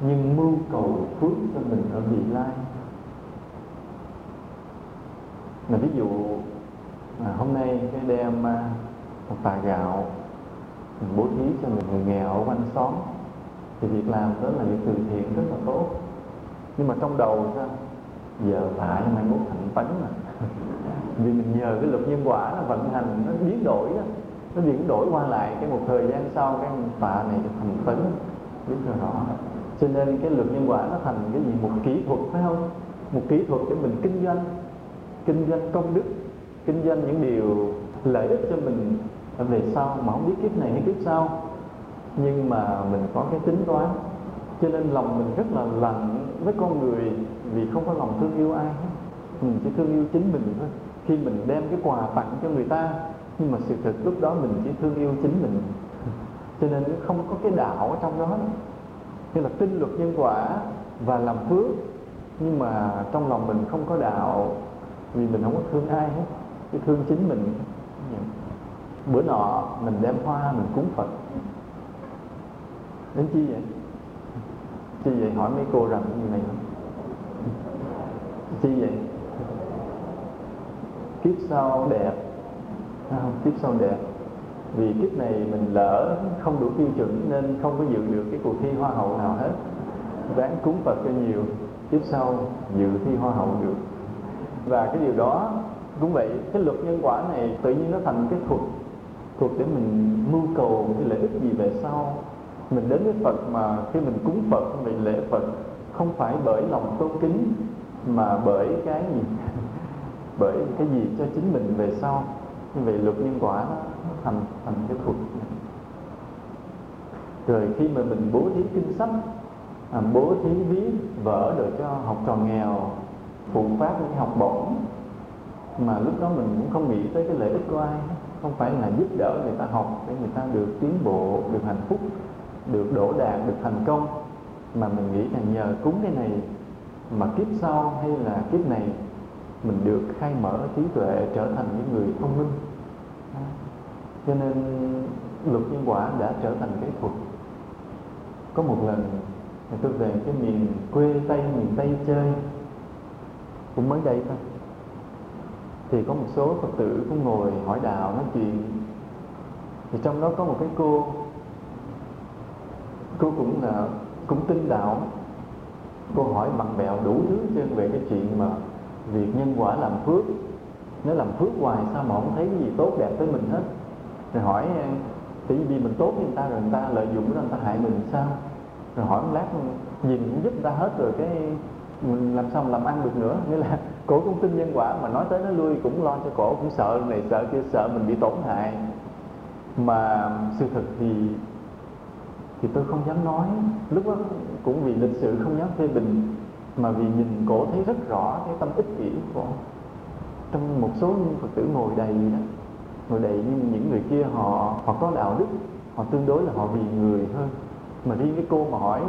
nhưng mưu cầu phước cho mình ở vị lai. Là ví dụ à, hôm nay cái đem à, một tà gạo mình bố thí cho một người nghèo ở quanh xóm. Thì việc làm đó là việc từ thiện rất là tốt. Nhưng mà trong đầu sao? Giờ lại mai mốt thành tấn mà. Vì mình nhờ cái luật nhân quả nó vận hành, nó biến đổi đó nó biến đổi qua lại cái một thời gian sau cái tạ này thành tấn biết rồi rõ cho nên cái luật nhân quả nó thành cái gì? Một kỹ thuật, phải không? Một kỹ thuật để mình kinh doanh. Kinh doanh công đức. Kinh doanh những điều lợi ích cho mình về sau mà không biết kiếp này hay kiếp sau. Nhưng mà mình có cái tính toán. Cho nên lòng mình rất là lạnh với con người vì không có lòng thương yêu ai hết. Mình chỉ thương yêu chính mình thôi. Khi mình đem cái quà tặng cho người ta, nhưng mà sự thật lúc đó mình chỉ thương yêu chính mình. Cho nên không có cái đạo ở trong đó. Như là tin luật nhân quả và làm phước. Nhưng mà trong lòng mình không có đạo vì mình không có thương ai hết. Chỉ thương chính mình bữa nọ mình đem hoa, mình cúng phật. Đến chi vậy? Chi vậy? Hỏi mấy cô rằng như này? Chi vậy? Kiếp sau đẹp. Không? Kiếp sau đẹp. Vì kiếp này mình lỡ không đủ tiêu chuẩn nên không có dự được cái cuộc thi hoa hậu nào hết. Ráng cúng phật cho nhiều, kiếp sau dự thi hoa hậu được. Và cái điều đó cũng vậy, cái luật nhân quả này tự nhiên nó thành cái thuật thuộc để mình mưu cầu cái lợi ích gì về sau. Mình đến với Phật mà khi mình cúng Phật mình lễ Phật không phải bởi lòng tôn kính mà bởi cái gì? Bởi cái gì cho chính mình về sau? Như vậy luật nhân quả nó thành thành cái thuật rồi khi mà mình bố thí kinh sách à, bố thí viết vở rồi cho học trò nghèo phụ pháp những học bổng mà lúc đó mình cũng không nghĩ tới cái lợi ích của ai không phải là giúp đỡ người ta học để người ta được tiến bộ, được hạnh phúc, được đổ đạt được thành công. Mà mình nghĩ là nhờ cúng cái này mà kiếp sau hay là kiếp này, mình được khai mở trí tuệ, trở thành những người thông minh. À, cho nên luật nhân quả đã trở thành cái thuật. Có một lần, tôi về cái miền quê tây, miền tây chơi. Cũng mới đây thôi thì có một số phật tử cũng ngồi hỏi đạo, nói chuyện. Thì trong đó có một cái cô cô cũng là, cũng tin đạo. Cô hỏi bằng bèo đủ thứ trên về cái chuyện mà việc nhân quả làm phước. Nếu làm phước hoài sao mà không thấy cái gì tốt đẹp tới mình hết? Rồi hỏi tại vì mình tốt với người ta rồi người ta lợi dụng đó người ta hại mình sao? Rồi hỏi một lát, nhìn cũng giúp người ta hết rồi, cái mình làm sao mà làm ăn được nữa? Nghĩa là cổ cũng tin nhân quả, mà nói tới nó lui cũng lo cho cổ, cũng sợ này, sợ kia, sợ mình bị tổn hại. Mà sự thật thì thì tôi không dám nói. Lúc đó cũng vì lịch sự không dám phê bình, mà vì nhìn cổ thấy rất rõ cái tâm ích kỷ của cổ. Trong một số phật tử ngồi đầy đó, ngồi đầy nhưng những người kia, họ họ có đạo đức, họ tương đối là họ vì người hơn mà riêng cái cô mà hỏi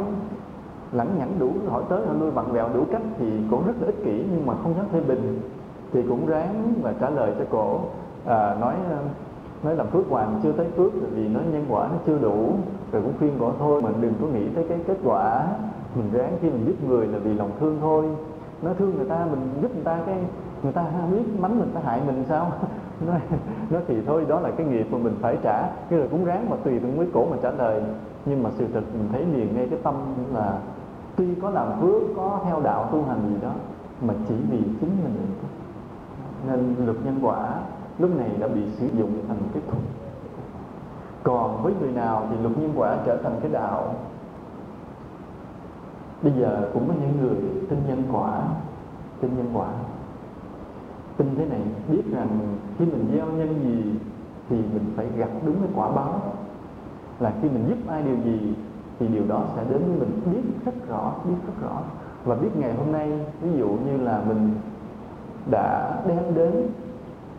lẳng nhẳng đủ hỏi tới hỏi lui vặn vẹo đủ cách thì cũng rất là ích kỷ nhưng mà không dám phê bình. Thì cũng ráng và trả lời cho cổ à, nói à, nói làm phước hoàng chưa tới phước vì nó nhân quả nó chưa đủ. Rồi cũng khuyên cổ thôi mình đừng có nghĩ tới cái kết quả. Mình ráng khi mình giúp người là vì lòng thương thôi. Nó thương người ta mình giúp người ta cái người ta biết mắng mình ta hại mình sao? Nói, nói thì thôi đó là cái nghiệp mà mình phải trả. Cái rồi cũng ráng mà tùy từng với cổ mà trả lời. Nhưng mà sự thật mình thấy liền ngay cái tâm là tuy có làm phước có theo đạo tu hành gì đó, mà chỉ vì chính mình. Nên luật nhân quả lúc này đã bị sử dụng thành cái thuật. Còn với người nào thì luật nhân quả trở thành cái đạo? Bây giờ cũng có những người tin nhân quả, tin nhân quả. Tin thế này, biết rằng khi mình gieo nhân gì thì mình phải gặp đúng cái quả báo. Là khi mình giúp ai điều gì thì điều đó sẽ đến với mình biết rất rõ biết rất rõ. Và biết ngày hôm nay ví dụ như là mình đã đem đến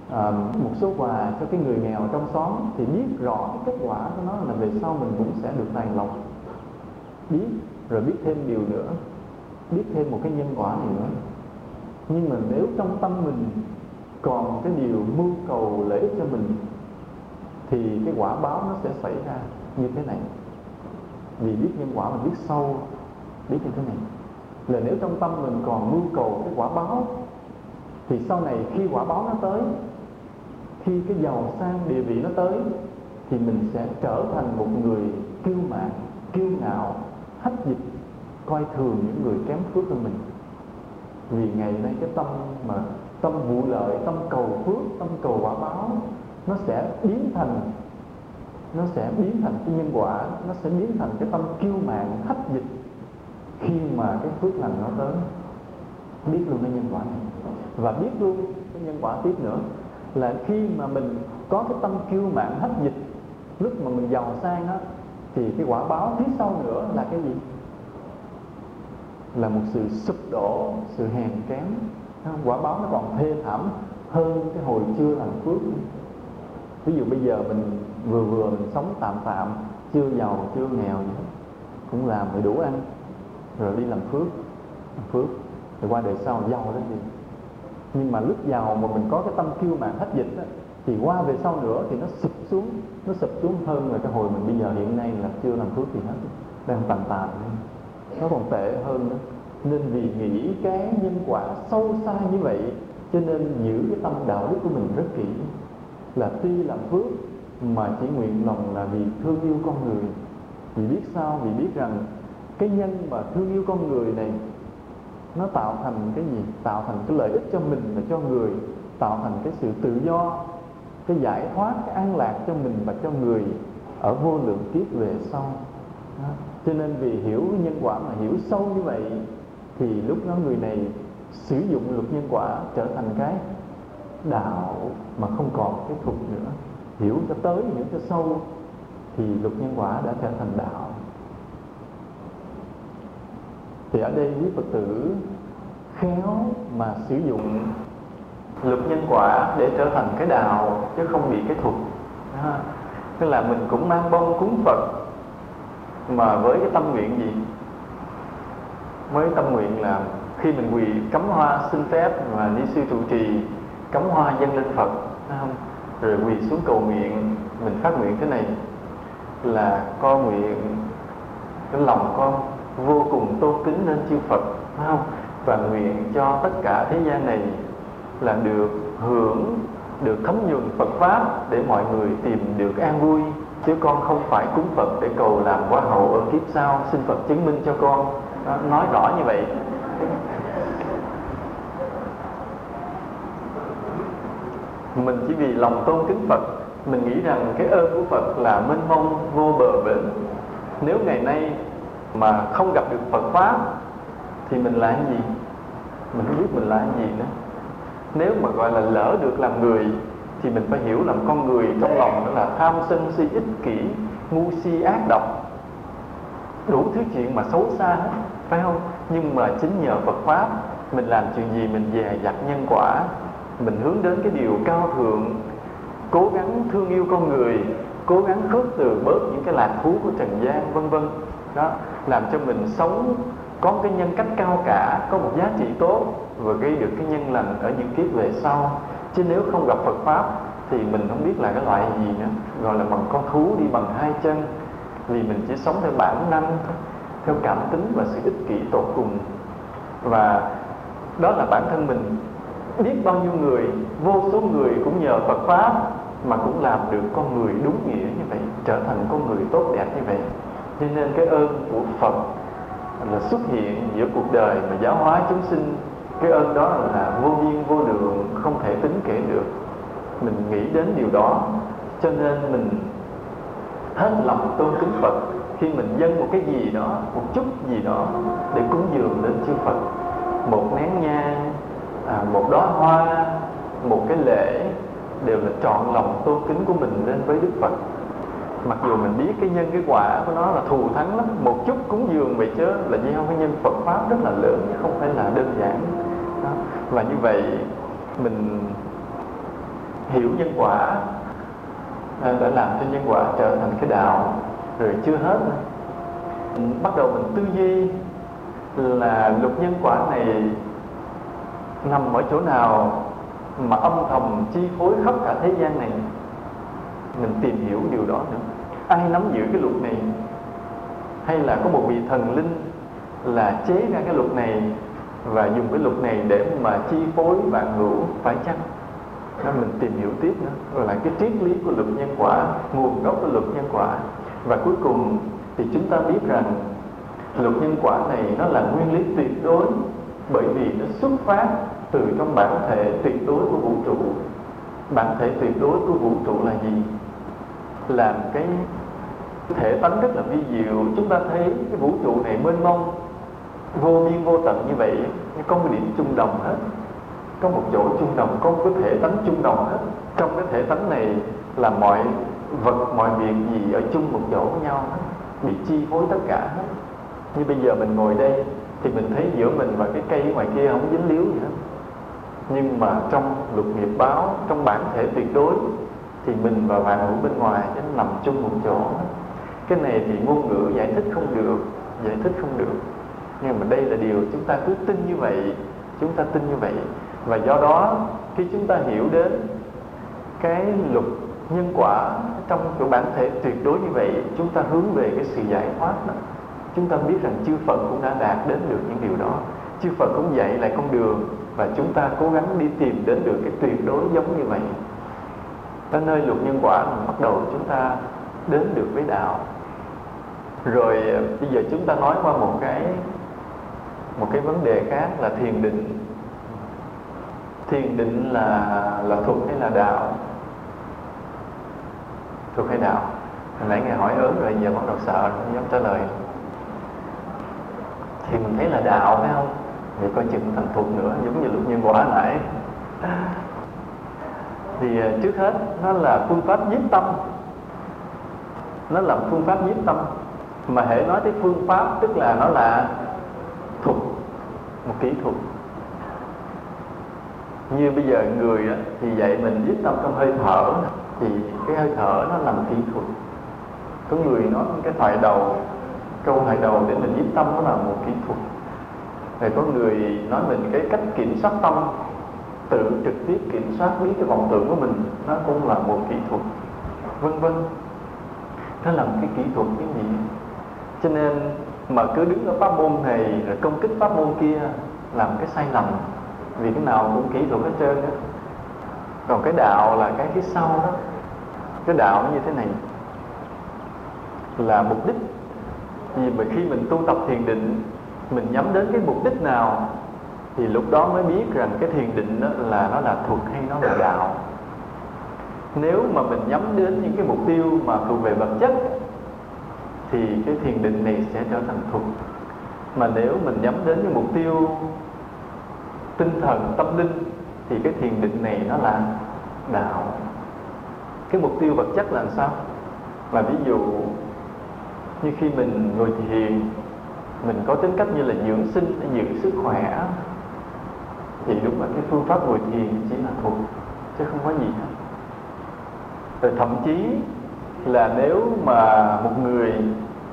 à, một số quà cho cái người nghèo trong xóm thì biết rõ cái kết quả của nó là về sau mình cũng sẽ được tài lộc biết rồi biết thêm điều nữa biết thêm một cái nhân quả này nữa. Nhưng mà nếu trong tâm mình còn cái điều mưu cầu lợi ích cho mình thì cái quả báo nó sẽ xảy ra như thế này vì biết nhân quả mà biết sâu, biết như thế này. Là nếu trong tâm mình còn mưu cầu cái quả báo, thì sau này khi quả báo nó tới, khi cái giàu sang địa vị nó tới, thì mình sẽ trở thành một người kiêu mạn, kiêu ngạo, hách dịch, coi thường những người kém phước hơn mình. Vì ngày nay cái tâm mà tâm vụ lợi, tâm cầu phước, tâm cầu quả báo, nó sẽ biến thành nó sẽ biến thành cái nhân quả, nó sẽ biến thành cái tâm kiêu mạn hấp dịch khi mà cái phước lành nó tới. Biết luôn cái nhân quả này. Và biết luôn cái nhân quả tiếp nữa là khi mà mình có cái tâm kiêu mạn hấp dịch, lúc mà mình giàu sang đó thì cái quả báo phía sau nữa là cái gì? Là một sự sụp đổ, sự hèn kém. Quả báo nó còn thê thảm hơn cái hồi chưa làm phước ví dụ bây giờ mình vừa vừa mình sống tạm tạm chưa giàu chưa nghèo gì hết. Cũng làm để đủ ăn rồi đi làm phước làm phước. Rồi qua đời sau giàu đó gì nhưng mà lúc giàu mà mình có cái tâm kiêu mạn hết dịch đó, thì qua về sau nữa thì nó sụp xuống nó sụp xuống hơn là cái hồi mình bây giờ hiện nay là chưa làm phước thì hết. Đang tàn tàn nó còn tệ hơn nữa. Nên vì nghĩ cái nhân quả sâu xa như vậy cho nên giữ cái tâm đạo đức của mình rất kỹ. Là tuy làm phước mà chỉ nguyện lòng là vì thương yêu con người. Vì biết sao? Vì biết rằng cái nhân mà thương yêu con người này, nó tạo thành cái gì? Tạo thành cái lợi ích cho mình và cho người, tạo thành cái sự tự do, cái giải thoát, cái an lạc cho mình và cho người ở vô lượng kiếp về sau. Đó. cho nên vì hiểu nhân quả mà hiểu sâu như vậy, thì lúc đó người này sử dụng luật nhân quả trở thành cái đạo mà không còn cái thuật nữa hiểu cho tới, hiểu cho sâu, thì luật nhân quả đã trở thành đạo. Thì ở đây quý phật tử khéo mà sử dụng luật nhân quả để trở thành cái đạo, chứ không bị cái thuật. À, tức là mình cũng mang bông cúng phật, mà với cái tâm nguyện gì? Với tâm nguyện là khi mình quỳ cắm hoa, xin phép mà ni sư trụ trì, cắm hoa dâng lên phật không? Rồi quỳ xuống cầu nguyện, mình phát nguyện thế này là con nguyện, cái lòng con vô cùng tôn kính lên chư Phật, phải không? Và nguyện cho tất cả thế gian này là được hưởng, được thấm nhuần Phật pháp để mọi người tìm được an vui. Chứ con không phải cúng Phật để cầu làm quả hậu ở kiếp sau, xin Phật chứng minh cho con. Nói rõ như vậy. Mình chỉ vì lòng tôn kính Phật, mình nghĩ rằng cái ơn của Phật là mênh mông, vô bờ bến. Nếu ngày nay mà không gặp được Phật pháp, thì mình là cái gì? Mình không biết mình là cái gì nữa. Nếu mà gọi là lỡ được làm người, thì mình phải hiểu làm con người trong lòng đó là tham sân si ích kỷ, ngu si ác độc. Đủ thứ chuyện mà xấu xa hết, phải không? Nhưng mà chính nhờ Phật pháp, mình làm chuyện gì mình dè dặt nhân quả mình hướng đến cái điều cao thượng, cố gắng thương yêu con người, cố gắng khước từ bớt những cái lạc thú của trần gian, vân vân. Đó, làm cho mình sống, có một cái nhân cách cao cả, có một giá trị tốt và gây được cái nhân lành ở những kiếp về sau. Chứ nếu không gặp Phật pháp thì mình không biết là cái loại gì nữa, gọi là bằng con thú đi bằng hai chân. Vì mình chỉ sống theo bản năng theo cảm tính và sự ích kỷ tột cùng. Và đó là bản thân mình biết bao nhiêu người, vô số người cũng nhờ Phật pháp mà cũng làm được con người đúng nghĩa như vậy, trở thành con người tốt đẹp như vậy. Cho nên cái ơn của Phật là xuất hiện giữa cuộc đời mà giáo hóa chúng sinh. Cái ơn đó là vô biên, vô lượng, không thể tính kể được. Mình nghĩ đến điều đó, cho nên mình hết lòng tôn kính Phật. Khi mình dâng một cái gì đó, một chút gì đó để cúng dường đến chư Phật, một nén nhang à, một đóa hoa một cái lễ đều là chọn lòng tôn kính của mình lên với Đức Phật. Mặc dù mình biết cái nhân cái quả của nó là thù thắng lắm một chút cúng dường vậy chứ là gieo cái nhân Phật pháp rất là lớn chứ không phải là đơn giản. Đó. và như vậy mình hiểu nhân quả à, đã làm cho nhân quả trở thành cái đạo rồi chưa hết. Bắt đầu mình tư duy là luật nhân quả này nằm ở chỗ nào mà âm thầm chi phối khắp cả thế gian này? Mình tìm hiểu điều đó nữa. Ai nắm giữ cái luật này? Hay là có một vị thần linh là chế ra cái luật này và dùng cái luật này để mà chi phối vạn hữu phải chăng? Đó, mình tìm hiểu tiếp nữa. Rồi là cái triết lý của luật nhân quả, nguồn gốc của luật nhân quả. Và cuối cùng thì chúng ta biết rằng luật nhân quả này nó là nguyên lý tuyệt đối bởi vì nó xuất phát từ trong bản thể tuyệt đối của vũ trụ. Bản thể tuyệt đối của vũ trụ là gì? Là cái thể tánh rất là vi diệu. Chúng ta thấy cái vũ trụ này mênh mông, vô biên, vô tận như vậy, nó có một điểm chung đồng hết. Có một chỗ chung đồng, có một cái thể tánh chung đồng hết. Trong cái thể tánh này là mọi vật, mọi việc gì ở chung một chỗ với nhau hết, bị chi phối tất cả hết. Như bây giờ mình ngồi đây thì mình thấy giữa mình và cái cây ngoài kia không dính líu gì hết. Nhưng mà trong luật nghiệp báo, trong bản thể tuyệt đối, thì mình và bạn hữu bên ngoài nó nằm chung một chỗ. Cái này thì ngôn ngữ giải thích không được, giải thích không được. Nhưng mà đây là điều chúng ta cứ tin như vậy, chúng ta tin như vậy. Và do đó, khi chúng ta hiểu đến cái luật nhân quả trong cái bản thể tuyệt đối như vậy, chúng ta hướng về cái sự giải thoát đó chúng ta biết rằng chư Phật cũng đã đạt đến được những điều đó. Chư Phật cũng dạy lại con đường và chúng ta cố gắng đi tìm đến được cái tuyệt đối giống như vậy. Tới nơi luật nhân quả bắt đầu chúng ta đến được với đạo. Rồi ờ, bây giờ chúng ta nói qua một cái một cái vấn đề khác là thiền định. Thiền định là là thuộc hay là đạo? Thuộc hay đạo? Hồi nãy ngài hỏi ớn rồi, giờ bắt đầu sợ, không dám trả lời thì mình thấy là đạo phải không? Thì coi chừng thành thuộc nữa giống như luật nhân quả nãy. Thì à, trước hết nó là phương pháp nhiếp tâm. Nó là phương pháp nhiếp tâm. Mà hệ nói tới phương pháp tức là nó là thuật một kỹ thuật. Như bây giờ người á, thì dạy mình nhiếp tâm trong hơi thở. Thì cái hơi thở nó làm kỹ thuật. Có người nói cái thoại đầu câu hỏi đầu để mình nhiếp tâm nó là một kỹ thuật. Rồi có người nói mình cái cách kiểm soát tâm, tự trực tiếp kiểm soát biết cái vọng tưởng của mình, nó cũng là một kỹ thuật, vân vân. Nó là một cái kỹ thuật cái gì cho nên mà cứ đứng ở pháp môn này rồi công kích pháp môn kia làm cái sai lầm, vì cái nào cũng kỹ thuật hết trơn á. Còn cái đạo là cái phía sau đó, cái đạo nó như thế này. Là mục đích vì mà khi mình tu tập thiền định, mình nhắm đến cái mục đích nào, thì lúc đó mới biết rằng cái thiền định đó là nó là thuật hay nó là đạo. Nếu mà mình nhắm đến những cái mục tiêu mà thuộc về vật chất, thì cái thiền định này sẽ trở thành thuật. Mà nếu mình nhắm đến những mục tiêu tinh thần, tâm linh, thì cái thiền định này nó là đạo. Cái mục tiêu vật chất là sao? Là ví dụ như khi mình ngồi thiền, mình có tính cách như là dưỡng sinh để giữ sức khỏe. Thì đúng là cái phương pháp ngồi thiền chỉ là thuộc chứ không có gì hết. Rồi thậm chí là nếu mà một người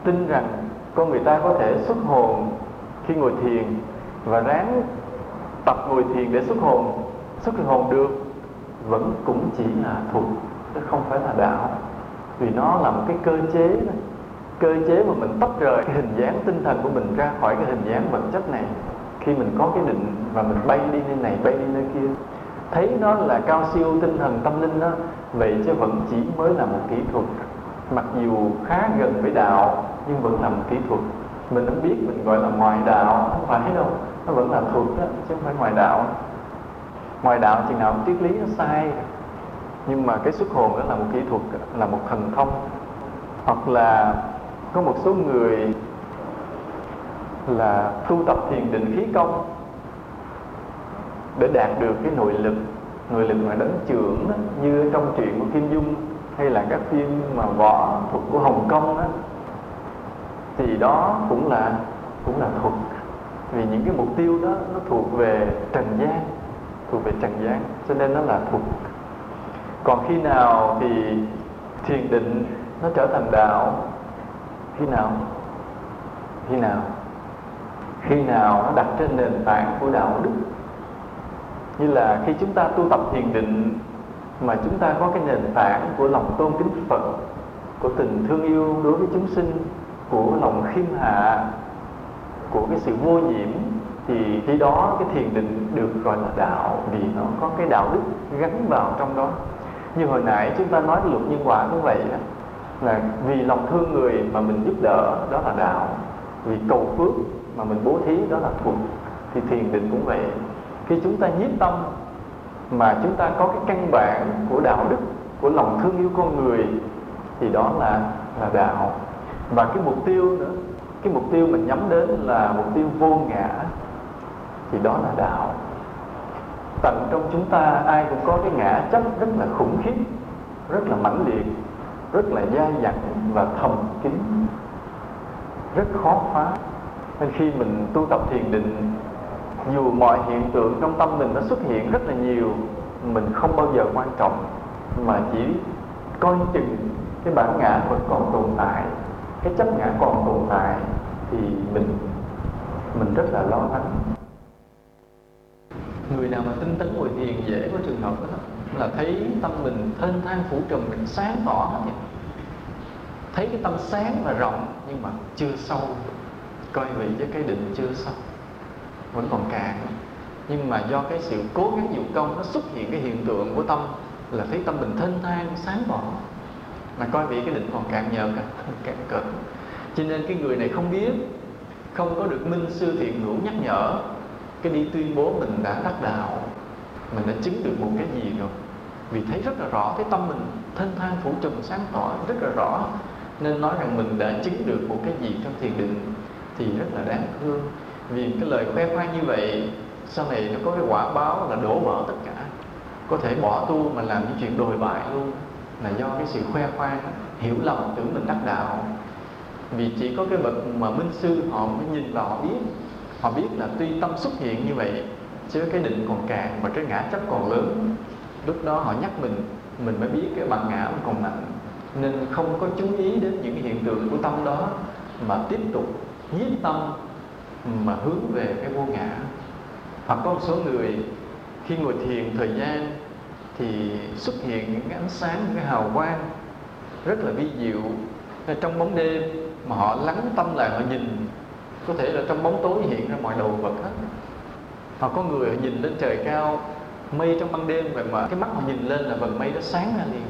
tin rằng con người ta có thể xuất hồn khi ngồi thiền và ráng tập ngồi thiền để xuất hồn xuất hồn được, vẫn cũng chỉ là thuộc chứ không phải là đạo. Vì nó là một cái cơ chế này cơ chế mà mình tách rời cái hình dáng tinh thần của mình ra khỏi cái hình dáng vật chất này. Khi mình có cái định và mình bay đi nơi này bay đi nơi kia thấy nó là cao siêu tinh thần tâm linh đó vậy chứ vẫn chỉ mới là một kỹ thuật. Mặc dù khá gần với đạo nhưng vẫn là một kỹ thuật. Mình không biết mình gọi là ngoài đạo không phải đâu. Nó vẫn là thuật đó, chứ không phải ngoài đạo. Ngoài đạo chừng nào triết lý nó sai. Nhưng mà cái xuất hồn đó là một kỹ thuật là một thần thông. Hoặc là có một số người là tu tập thiền định khí công để đạt được cái nội lực nội lực mà đánh trưởng đó, như trong truyện của Kim Dung hay là các phim mà võ thuật của Hồng Kông đó, thì đó cũng là cũng là thuật. Vì những cái mục tiêu đó nó thuộc về trần gian thuộc về trần gian cho nên nó là thuật. Còn khi nào thì thiền định nó trở thành đạo khi nào? Khi nào? Khi nào nó đặt trên nền tảng của đạo đức? Như là khi chúng ta tu tập thiền định mà chúng ta có cái nền tảng của lòng tôn kính Phật, của tình thương yêu đối với chúng sinh, của lòng khiêm hạ, của cái sự vô nhiễm, thì khi đó cái thiền định được gọi là đạo vì nó có cái đạo đức gắn vào trong đó. Như hồi nãy chúng ta nói luật nhân quả cũng vậy đó là vì lòng thương người mà mình giúp đỡ, đó là đạo. Vì cầu phước mà mình bố thí, đó là thuật thì thiền định cũng vậy. Khi chúng ta nhiếp tâm mà chúng ta có cái căn bản của đạo đức, của lòng thương yêu con người, thì đó là là đạo. Và cái mục tiêu nữa, cái mục tiêu mình nhắm đến là mục tiêu vô ngã, thì đó là đạo. Tận trong chúng ta ai cũng có cái ngã chấp rất là khủng khiếp, rất là mãnh liệt rất là dai dẳng và thầm kín. Rất khó phá. Nên khi mình tu tập thiền định, dù mọi hiện tượng trong tâm mình nó xuất hiện rất là nhiều, mình không bao giờ quan trọng, mà chỉ coi chừng cái bản ngã vẫn còn tồn tại, cái chấp ngã còn tồn tại, thì mình mình rất là lo lắng. Người nào mà tinh tấn ngồi thiền dễ có trường hợp đó là thấy tâm mình thênh thang, phủ trùm, mình sáng tỏ hết vậy. Thấy cái tâm sáng và rộng, nhưng mà chưa sâu. Coi vị với cái định chưa sâu. Vẫn còn cạn nhưng mà do cái sự cố gắng dụng công, nó xuất hiện cái hiện tượng của tâm, là thấy tâm mình thênh thang, sáng tỏ. Mà coi vị cái định còn cạn nhợt cạn cợt. Cho nên cái người này không biết, không có được minh sư thiện hữu nhắc nhở, cái đi tuyên bố mình đã đắc đạo mình đã chứng được một cái gì rồi. Vì thấy rất là rõ cái tâm mình thênh thang phủ trùm, sáng tỏ rất là rõ. Nên nói rằng mình đã chứng được một cái gì trong thiền định thì rất là đáng thương. Vì cái lời khoe khoang như vậy, sau này nó có cái quả báo là đổ vỡ tất cả. Có thể bỏ tu mà làm những chuyện đồi bại luôn là do cái sự khoe khoang, hiểu lầm tưởng mình đắc đạo. Vì chỉ có cái bậc mà minh sư họ mới nhìn vào họ biết. Họ biết là tuy tâm xuất hiện như vậy chứ cái định còn cạn và cái ngã chấp còn lớn, lúc đó họ nhắc mình mình mới biết cái bản ngã vẫn còn mạnh nên không có chú ý đến những hiện tượng của tâm đó mà tiếp tục nhiếp tâm mà hướng về cái vô ngã. Hoặc có một số người khi ngồi thiền thời gian thì xuất hiện những cái ánh sáng, những cái hào quang rất là vi diệu. Trong bóng đêm mà họ lắng tâm lại, họ nhìn, có thể là trong bóng tối hiện ra mọi đồ vật hết hoặc có người họ nhìn lên trời cao, mây trong ban đêm vậy mà cái mắt họ nhìn lên là vầng mây đó sáng ra liền.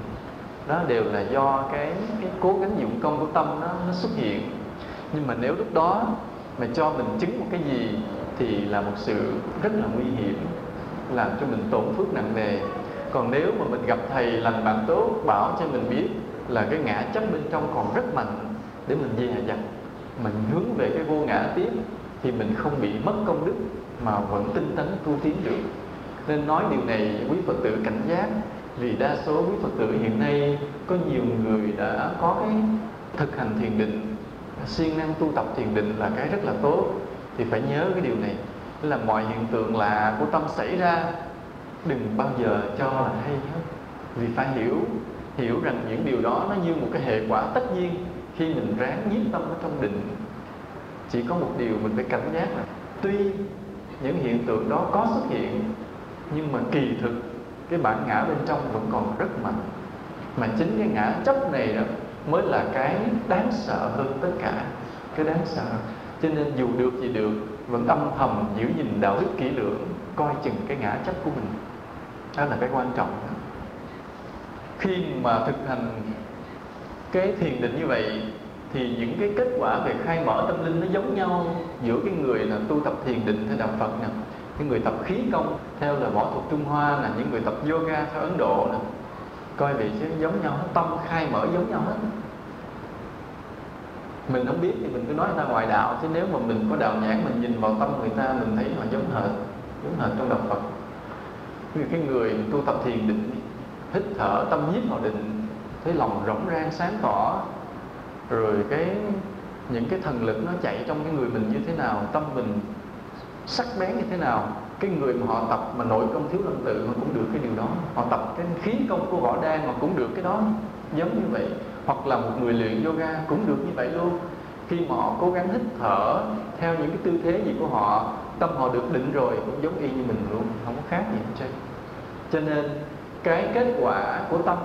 Đó đều là do cái cái cố gắng dụng công của tâm nó nó xuất hiện. Nhưng mà nếu lúc đó mà cho mình chứng một cái gì thì là một sự rất là nguy hiểm, làm cho mình tổn phước nặng nề. Còn nếu mà mình gặp thầy lành bạn tốt, bảo cho mình biết là cái ngã chấp bên trong còn rất mạnh để mình dè dặt, mình hướng về cái vô ngã tiếp thì mình không bị mất công đức mà vẫn tinh tấn tu tiến được. Nên nói điều này, quý phật tử cảnh giác, vì đa số quý phật tử hiện nay có nhiều người đã có cái thực hành thiền định, siêng năng tu tập thiền định là cái rất là tốt. Thì phải nhớ cái điều này, là mọi hiện tượng lạ của tâm xảy ra, đừng bao giờ cho là hay hết. Vì phải hiểu hiểu rằng những điều đó nó như một cái hệ quả tất nhiên khi mình ráng nhiếp tâm ở trong định. Chỉ có một điều mình phải cảnh giác là, tuy những hiện tượng đó có xuất hiện, nhưng mà kỳ thực, cái bản ngã bên trong vẫn còn rất mạnh. Mà chính cái ngã chấp này đó mới là cái đáng sợ hơn tất cả, cái đáng sợ. Cho nên dù được gì được, vẫn âm thầm giữ gìn đạo đức kỹ lưỡng, coi chừng cái ngã chấp của mình. Đó là cái quan trọng. Khi mà thực hành cái thiền định như vậy thì những cái kết quả về khai mở tâm linh nó giống nhau giữa cái người là tu tập thiền định theo đạo Phật nè những người tập khí công theo là võ thuật Trung Hoa là những người tập yoga theo Ấn Độ nè. Coi vậy chứ giống nhau hết, tâm khai mở giống nhau hết. Mình không biết thì mình cứ nói người ta ngoại đạo chứ nếu mà mình có đạo nhãn mình nhìn vào tâm người ta mình thấy họ giống hệt giống hệt trong đạo Phật. Như cái người tu tập thiền định hít thở tâm nhiếp vào định thấy lòng rỗng rang sáng tỏ rồi cái, những cái thần lực nó chạy trong cái người mình như thế nào, tâm mình sắc bén như thế nào, cái người mà họ tập mà nội công thiếu lâm tự họ cũng được cái điều đó. Họ tập cái khí công của võ đan họ cũng được cái đó. Giống như vậy. Hoặc là một người luyện yoga cũng được như vậy luôn. Khi mà họ cố gắng hít thở theo những cái tư thế gì của họ, tâm họ được định rồi cũng giống y như mình luôn, không có khác gì hết trơn. Cho nên cái kết quả của tâm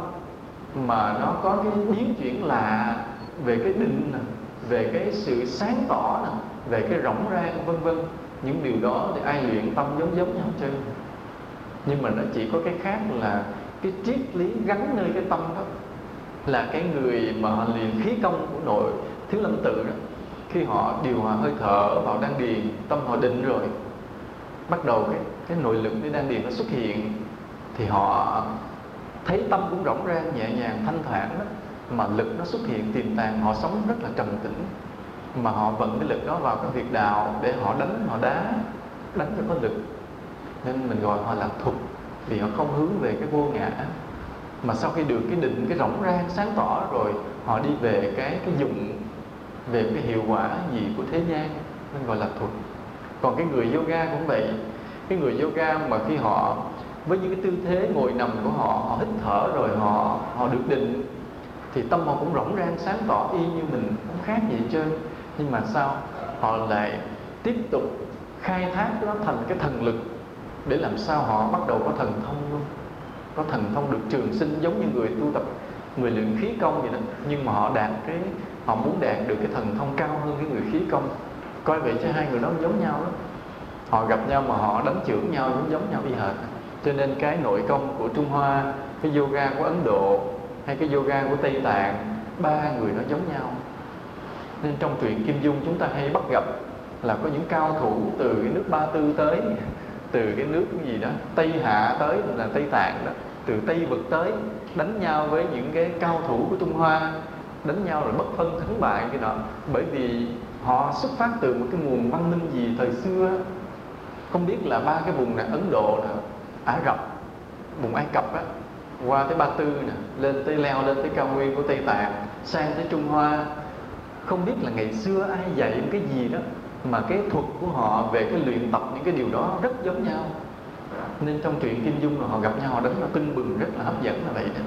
mà nó có cái biến chuyển lạ về cái định nè, về cái sự sáng tỏ nè, về cái rỗng rang, vân vân. Những điều đó thì ai luyện tâm giống giống nhau trơn. Nhưng mà nó chỉ có cái khác là cái triết lý gắn nơi cái tâm đó là cái người mà họ liền khí công của nội thiếu lâm tự đó. Khi họ điều hòa hơi thở vào đan điền, tâm họ định rồi, bắt đầu cái cái nội lực cái đang điền nó xuất hiện, thì họ thấy tâm cũng rỗng rang, nhẹ nhàng, thanh thản đó mà lực nó xuất hiện tiềm tàng, họ sống rất là trầm tĩnh, mà họ vận cái lực đó vào cái việc đạo để họ đánh, họ đá, đánh cho có lực. Nên mình gọi họ là thục vì họ không hướng về cái vô ngã. Mà sau khi được cái định, cái rỗng rang, sáng tỏ rồi, họ đi về cái cái dụng, về cái hiệu quả gì của thế gian, nên gọi là thuật. Còn cái người yoga cũng vậy. Cái người yoga mà khi họ, với những cái tư thế ngồi nằm của họ họ hít thở rồi, họ họ được định thì tâm họ cũng rỗng rang sáng tỏ y như mình không khác gì trơn. Nhưng mà sao họ lại tiếp tục khai thác nó thành cái thần lực để làm sao họ bắt đầu có thần thông luôn? Có thần thông được trường sinh giống như người tu tập, người luyện khí công vậy đó. Nhưng mà họ đạt cái, họ muốn đạt được cái thần thông cao hơn cái người khí công. Coi vậy chứ hai người đó giống nhau đó họ gặp nhau mà họ đánh chưởng nhau giống giống nhau y hệt. Cho nên cái nội công của trung hoa, cái yoga của ấn độ hay cái yoga của tây tạng, ba người nó giống nhau. Nên trong truyện kim dung chúng ta hay bắt gặp là có những cao thủ từ cái nước ba tư tới, từ cái nước cái gì đó, tây hạ tới, là tây tạng đó, từ tây vực tới, đánh nhau với những cái cao thủ của trung hoa, đánh nhau rồi bất phân thắng bại cái đó. Bởi vì họ xuất phát từ một cái nguồn văn minh gì thời xưa. Không biết là ba cái vùng này, ấn độ là ả rập, vùng ai cập á qua tới ba tư nè lên tới leo lên tới cao nguyên của tây tạng sang tới trung hoa. Không biết là ngày xưa ai dạy những cái gì đó mà cái thuật của họ về cái luyện tập những cái điều đó rất giống nhau. Nên trong truyện kim dung là họ gặp nhau họ đánh nó tưng bừng rất là hấp dẫn là vậy đó.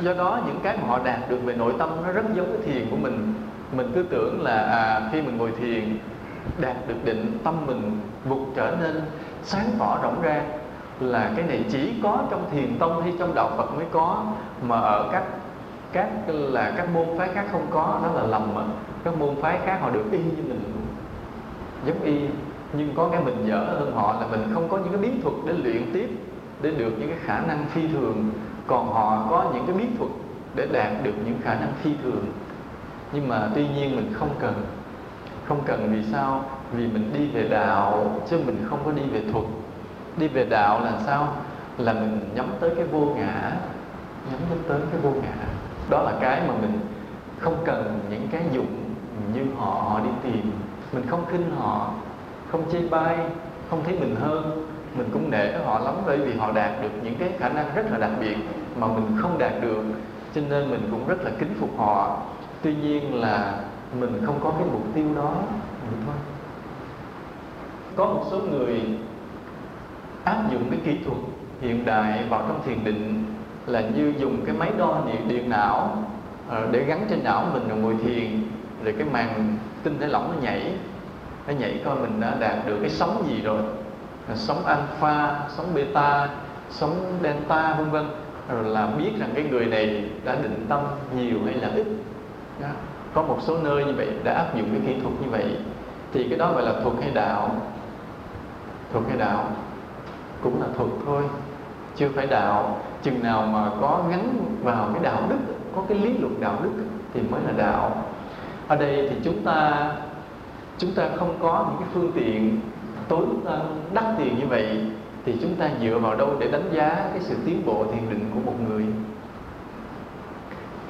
Do đó những cái mà họ đạt được về nội tâm nó rất giống cái thiền của mình. Mình cứ tưởng là à, khi mình ngồi thiền đạt được định tâm mình vụt trở nên sáng tỏ rộng ra là cái này chỉ có trong thiền tông hay trong đạo Phật mới có, mà ở các các là các môn phái khác không có, đó là lầm mà các môn phái khác họ được y như mình, giống y, nhưng có cái mình dở hơn họ là mình không có những cái bí thuật để luyện tiếp, để được những cái khả năng phi thường. Còn họ có những cái bí thuật để đạt được những khả năng phi thường. Nhưng mà tuy nhiên mình không cần không cần vì sao? Vì mình đi về đạo chứ mình không có đi về thuật đi về đạo là sao? Là mình nhắm tới cái vô ngã, nhắm tới cái vô ngã. Đó là cái mà mình không cần những cái dụng như họ họ đi tìm. Mình không khinh họ, không chê bai, không thấy mình hơn. Mình cũng nể họ lắm bởi vì họ đạt được những cái khả năng rất là đặc biệt mà mình không đạt được. Cho nên mình cũng rất là kính phục họ. Tuy nhiên là mình không có cái mục tiêu đó. Vậy thôi có một số người áp dụng cái kỹ thuật hiện đại vào trong thiền định là như dùng cái máy đo điện, điện não ờ, để gắn trên não mình rồi ngồi thiền rồi cái màn tinh thể lỏng nó nhảy nó nhảy coi mình đã đạt được cái sóng gì rồi. Sóng alpha sóng beta sóng delta vân vân. Rồi là biết rằng cái người này đã định tâm nhiều hay là ít. Đó. có một số nơi như vậy đã áp dụng cái kỹ thuật như vậy. Thì cái đó gọi là thuật hay đạo. Thuật hay đạo cũng là thuật thôi. Chưa phải đạo, chừng nào mà có gắn vào cái đạo đức, có cái lý luận đạo đức thì mới là đạo. Ở đây thì chúng ta chúng ta không có những cái phương tiện, tối đắt tiền như vậy thì chúng ta dựa vào đâu để đánh giá cái sự tiến bộ thiền định của một người?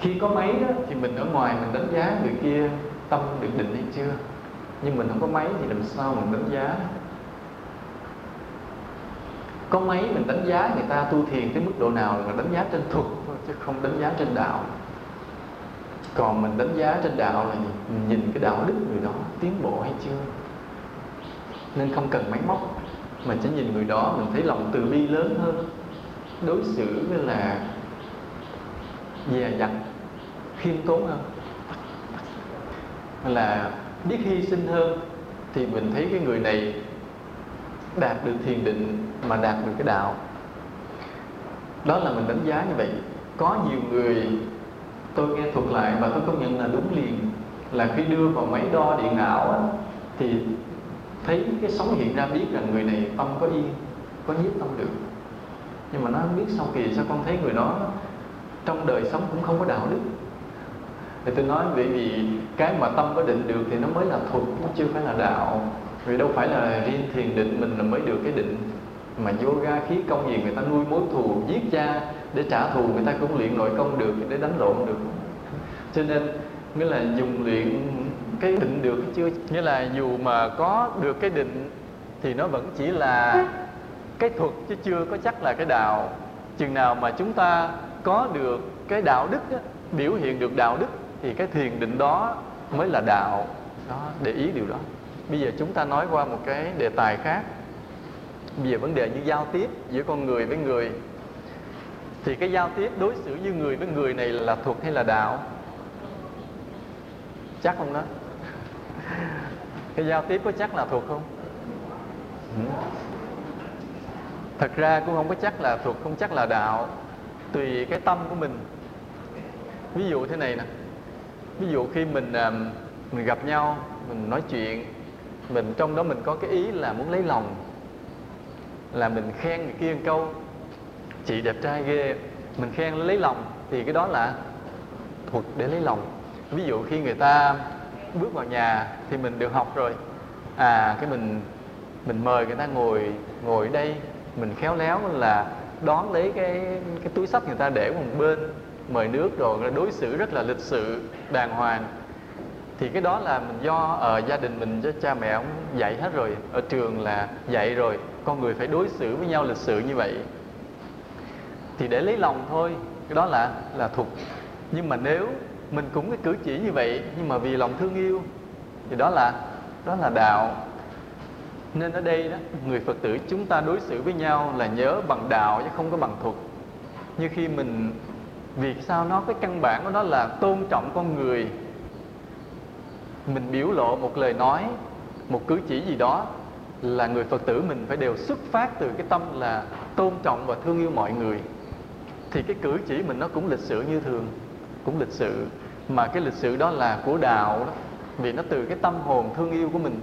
Khi có máy đó thì mình ở ngoài mình đánh giá người kia tâm được định hay chưa? Nhưng mình không có máy thì làm sao mình đánh giá? Có mấy mình đánh giá người ta tu thiền tới mức độ nào là đánh giá trên thuật chứ không đánh giá trên đạo. Còn mình đánh giá trên đạo là gì? mình nhìn cái đạo đức người đó tiến bộ hay chưa? Nên không cần máy móc. Mà chỉ nhìn người đó, mình thấy lòng từ bi lớn hơn. Đối xử với là dè dặt, khiêm tốn hơn. Là biết hy sinh hơn. Thì mình thấy cái người này đạt được thiền định mà đạt được cái đạo. Đó là mình đánh giá như vậy. Có nhiều người tôi nghe thuật lại và tôi công nhận là đúng liền là khi đưa vào máy đo điện não á, thì thấy cái sóng hiện ra biết rằng người này tâm có yên có nhiếp tâm được. Nhưng mà nó không biết sau kỳ sao con thấy người đó trong đời sống cũng không có đạo đức. Thì tôi nói bởi vì cái mà tâm có định được thì nó mới là thuật nó chưa phải là đạo vì đâu phải là riêng thiền định mình là mới được cái định mà yoga khí công gì người ta nuôi mối thù giết cha để trả thù người ta cũng luyện nội công được để đánh lộn được. Cho nên nghĩa là dùng luyện cái định được chưa nghĩa là dù mà có được cái định thì nó vẫn chỉ là cái thuật chứ chưa có chắc là cái đạo. Chừng nào mà chúng ta có được cái đạo đức đó, biểu hiện được đạo đức thì cái thiền định đó mới là đạo. Đó để ý điều đó bây giờ chúng ta nói qua một cái đề tài khác. Bây giờ vấn đề như giao tiếp giữa con người với người. Thì cái giao tiếp đối xử như người với người này là thuộc hay là đạo? Chắc không đó. Cái giao tiếp có chắc là thuộc không? Ừ. Thật ra cũng không có chắc là thuộc không chắc là đạo. Tùy cái tâm của mình. Ví dụ thế này nè. Ví dụ khi mình à, mình gặp nhau, mình nói chuyện mình, trong đó mình có cái ý là muốn lấy lòng, là mình khen người kia một câu, chị đẹp trai ghê. Mình khen lấy lòng thì cái đó là thuật để lấy lòng. Ví dụ khi người ta bước vào nhà thì mình được học rồi. À cái mình mình mời người ta ngồi ngồi ở đây, mình khéo léo là đón lấy cái cái túi sách người ta để một bên, mời nước rồi đối xử rất là lịch sự, đàng hoàng thì cái đó là mình do ở gia đình mình cho cha mẹ ông dạy hết rồi. Ở trường là dạy rồi. Con người phải đối xử với nhau lịch sự như vậy. Thì để lấy lòng thôi. Cái đó là là thuộc. Nhưng mà nếu mình cũng cái cử chỉ như vậy, nhưng mà vì lòng thương yêu, thì đó là đó là đạo. Nên ở đây đó, người phật tử chúng ta đối xử với nhau là nhớ bằng đạo chứ không có bằng thuật. Như khi mình, vì sao nó cái căn bản của nó là tôn trọng con người mình biểu lộ một lời nói, một cử chỉ gì đó là người phật tử mình phải đều xuất phát từ cái tâm là tôn trọng và thương yêu mọi người. Thì cái cử chỉ mình nó cũng lịch sự như thường, cũng lịch sự. Mà cái lịch sự đó là của đạo đó, vì nó từ cái tâm hồn thương yêu của mình.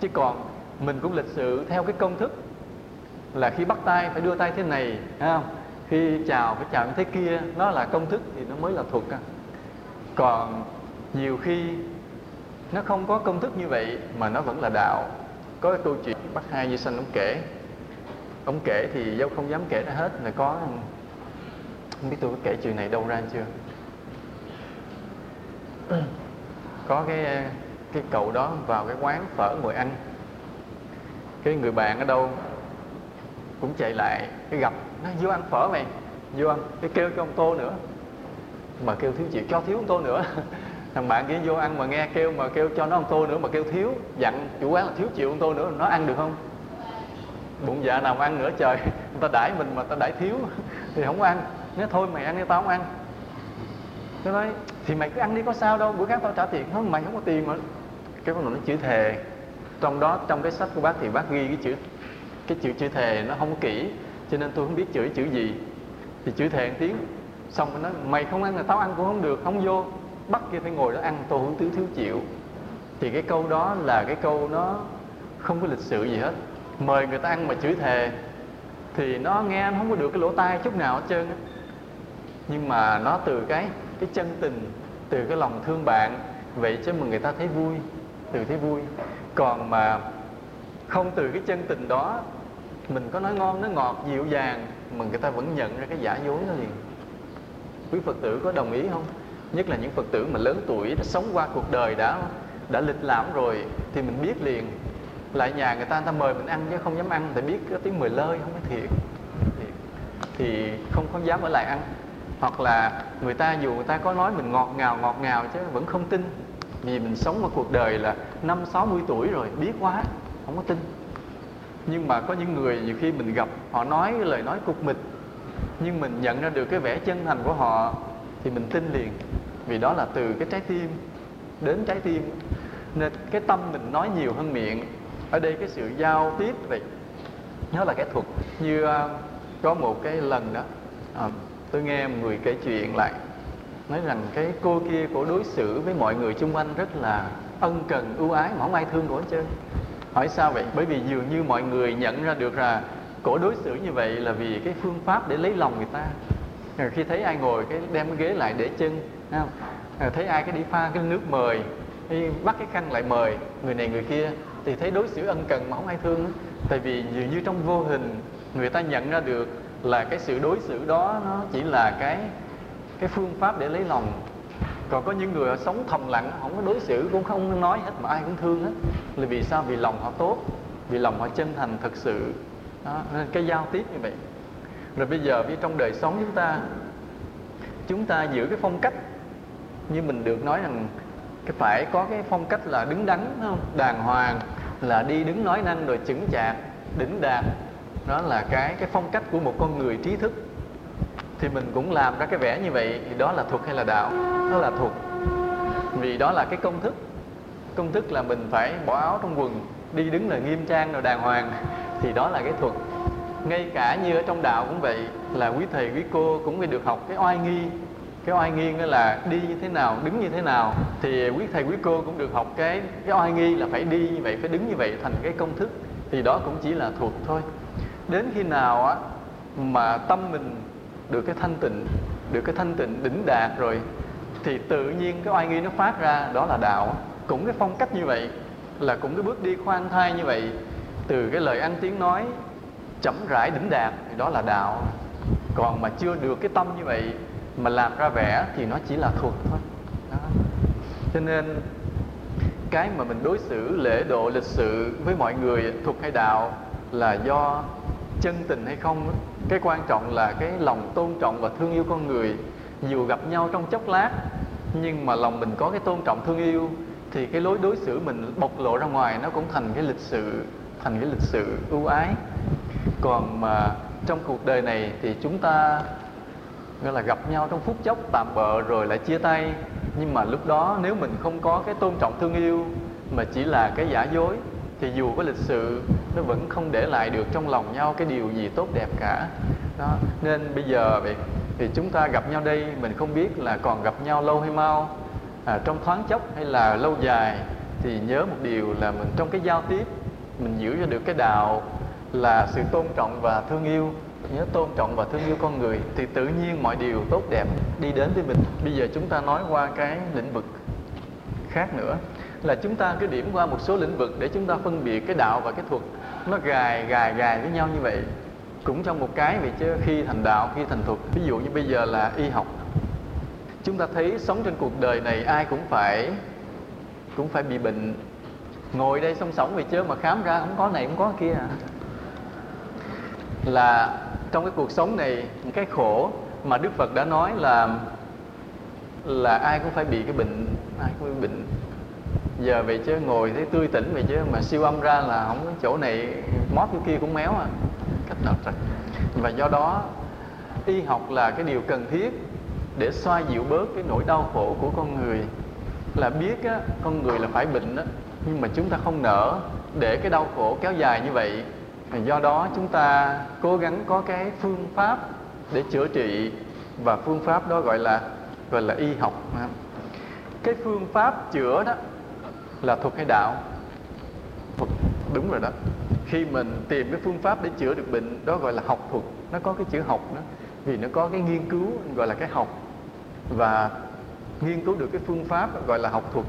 Chứ còn mình cũng lịch sự theo cái công thức là khi bắt tay phải đưa tay thế này không? Khi chào phải chào như thế kia, nó là công thức thì nó mới là thuật còn nhiều khi nó không có công thức như vậy, mà nó vẫn là đạo. Có cái câu chuyện bác hai như sanh, ông kể. Ông kể thì dâu không dám kể ra hết, là có. Không biết tôi có kể chuyện này đâu ra chưa? Có cái cái cậu đó vào cái quán phở ngồi ăn. Cái người bạn ở đâu cũng chạy lại, cái gặp, nó vô ăn phở mày, vô ăn. Cái kêu cho ông tô nữa. Mà kêu thiếu chịu cho thiếu ông tô nữa. thằng bạn kia vô ăn mà nghe kêu mà kêu cho nó ông tô nữa mà kêu thiếu, dặn chủ quán là thiếu chịu ông tô nữa, nó ăn được không? Bụng dạ nào mà ăn nữa trời, người ta đãi mình mà ta đãi thiếu, thì không ăn. Nếu thôi mày ăn đi, tao không ăn. Nó nói, thì mày cứ ăn đi, có sao đâu, bữa khác tao trả tiền. Nó mày không có tiền mà. Cái con nó chữ thề. Trong đó, trong cái sách của bác thì bác ghi cái chữ cái chữ chữ thề nó không có kỹ, cho nên tôi không biết chửi chữ gì. Thì chữ thề một tiếng, xong rồi nói mày không ăn là tao ăn cũng không được, không vô bắt kia phải ngồi đó ăn, tôi không thiếu thiếu chịu. Thì cái câu đó là cái câu nó không có lịch sự gì hết. Mời người ta ăn mà chửi thề, thì nó nghe nó không có được cái lỗ tai chút nào hết trơn nhưng mà nó từ cái cái chân tình, từ cái lòng thương bạn, vậy chứ mà người ta thấy vui, từ thấy vui. Còn mà không từ cái chân tình đó, mình có nói ngon, nói ngọt, dịu dàng, mà người ta vẫn nhận ra cái giả dối đó liền. Quý phật tử có đồng ý không? Nhất là những phật tử mà lớn tuổi, đã sống qua cuộc đời đã đã lịch lãm rồi thì mình biết liền. Lại nhà người ta người ta mời mình ăn chứ không dám ăn, tại biết cái tiếng mời lơi, không có thiệt. Thì không không dám ở lại ăn. Hoặc là người ta, dù người ta có nói mình ngọt ngào ngọt ngào chứ vẫn không tin. Vì mình sống một cuộc đời là năm sáu mươi tuổi rồi, biết quá, không có tin. Nhưng mà có những người nhiều khi mình gặp, họ nói lời nói cục mịch, nhưng mình nhận ra được cái vẻ chân thành của họ thì mình tin liền vì đó là từ cái trái tim đến trái tim. Nên cái tâm mình nói nhiều hơn miệng. Ở đây cái sự giao tiếp vậy nó là cái thuật. Như uh, có một cái lần đó à, tôi nghe một người kể chuyện lại nói rằng cái cô kia cổ đối xử với mọi người xung quanh rất là ân cần ưu ái mà không ai thương cổ hết trơn hỏi sao vậy? Bởi vì dường như mọi người nhận ra được là cổ đối xử như vậy là vì cái phương pháp để lấy lòng người ta. Rồi khi thấy ai ngồi cái đem cái ghế lại để chân không? Ờ, thấy ai cái đi pha cái nước mời hay bắt cái khăn lại mời người này người kia thì thấy đối xử ân cần mà không ai thương. Nữa. tại vì dường như trong vô hình người ta nhận ra được là cái sự đối xử đó nó chỉ là cái cái phương pháp để lấy lòng. Còn có những người họ sống thầm lặng không có đối xử cũng không nói hết mà ai cũng thương hết. Là vì sao? Vì lòng họ tốt vì lòng họ chân thành thật sự. Đó, nên cái giao tiếp như vậy. Rồi bây giờ với trong đời sống chúng ta chúng ta giữ cái phong cách như mình được nói rằng cái phải có cái phong cách là đứng đắn không? Đàng hoàng, là đi đứng nói năng rồi chững chạc, đỉnh đạt đó là cái cái phong cách của một con người trí thức. Thì mình cũng làm ra cái vẻ như vậy, thì đó là thuật hay là đạo? Đó là thuật. Vì đó là cái công thức. Công thức là mình phải bỏ áo trong quần, đi đứng là nghiêm trang rồi đàng hoàng. Thì đó là cái thuật. Ngay cả như ở trong đạo cũng vậy, là quý thầy, quý cô cũng phải được học cái oai nghi cái oai nghi đó là đi như thế nào, đứng như thế nào, thì quý thầy, quý cô cũng được học cái cái oai nghi là phải đi như vậy, phải đứng như vậy thành cái công thức, thì đó cũng chỉ là thuộc thôi. Đến khi nào á, mà tâm mình được cái thanh tịnh, được cái thanh tịnh đỉnh đạt rồi, thì tự nhiên cái oai nghi nó phát ra, đó là đạo. Cũng cái phong cách như vậy, là cũng cái bước đi khoan thai như vậy, từ cái lời ăn tiếng nói chậm rãi đỉnh đạt, thì đó là đạo. Còn mà chưa được cái tâm như vậy mà làm ra vẻ thì nó chỉ là thuật thôi. Đó. cho nên, cái mà mình đối xử lễ độ lịch sự với mọi người thuộc hay đạo, là do chân tình hay không cái quan trọng là cái lòng tôn trọng và thương yêu con người. Dù gặp nhau trong chốc lát, nhưng mà lòng mình có cái tôn trọng thương yêu, thì cái lối đối xử mình bộc lộ ra ngoài nó cũng thành cái lịch sự, thành cái lịch sự ưu ái. Còn mà trong cuộc đời này thì chúng ta nghĩa là gặp nhau trong phút chốc tạm bợ rồi lại chia tay. Nhưng mà lúc đó nếu mình không có cái tôn trọng thương yêu mà chỉ là cái giả dối thì dù có lịch sự nó vẫn không để lại được trong lòng nhau cái điều gì tốt đẹp cả. Đó nên bây giờ vậy thì chúng ta gặp nhau đây mình không biết là còn gặp nhau lâu hay mau. À, trong thoáng chốc hay là lâu dài thì nhớ một điều là mình trong cái giao tiếp mình giữ cho được cái đạo là sự tôn trọng và thương yêu nhớ tôn trọng và thương yêu con người thì tự nhiên mọi điều tốt đẹp đi đến với mình. Bây giờ chúng ta nói qua cái lĩnh vực khác nữa, là chúng ta cứ điểm qua một số lĩnh vực để chúng ta phân biệt cái đạo và cái thuật. Nó gài gài gài với nhau như vậy. Cũng trong một cái vậy chứ, khi thành đạo, khi thành thuật. Ví dụ như bây giờ là y học. Chúng ta thấy sống trên cuộc đời này ai cũng phải cũng phải bị bệnh. Ngồi đây song sống vậy chứ mà khám ra không có này, không có kia à là trong cái cuộc sống này cái khổ mà Đức Phật đã nói là là ai cũng phải bị cái bệnh ai cũng bị bệnh. Giờ vậy chứ ngồi thấy tươi tỉnh vậy chứ mà siêu âm ra là không có chỗ này mót chỗ kia cũng méo à. Cách nào trật và do đó y học là cái điều cần thiết để xoa dịu bớt cái nỗi đau khổ của con người. Là biết á, con người là phải bệnh đó nhưng mà chúng ta không nỡ để cái đau khổ kéo dài như vậy do đó chúng ta cố gắng có cái phương pháp để chữa trị và phương pháp đó gọi là gọi là y học. Cái phương pháp chữa đó là thuật hay đạo? Thuật, đúng rồi đó. Khi mình tìm cái phương pháp để chữa được bệnh, đó gọi là học thuật. Nó có cái chữ học đó, vì nó có cái nghiên cứu, gọi là cái học. Và nghiên cứu được cái phương pháp gọi là học thuật.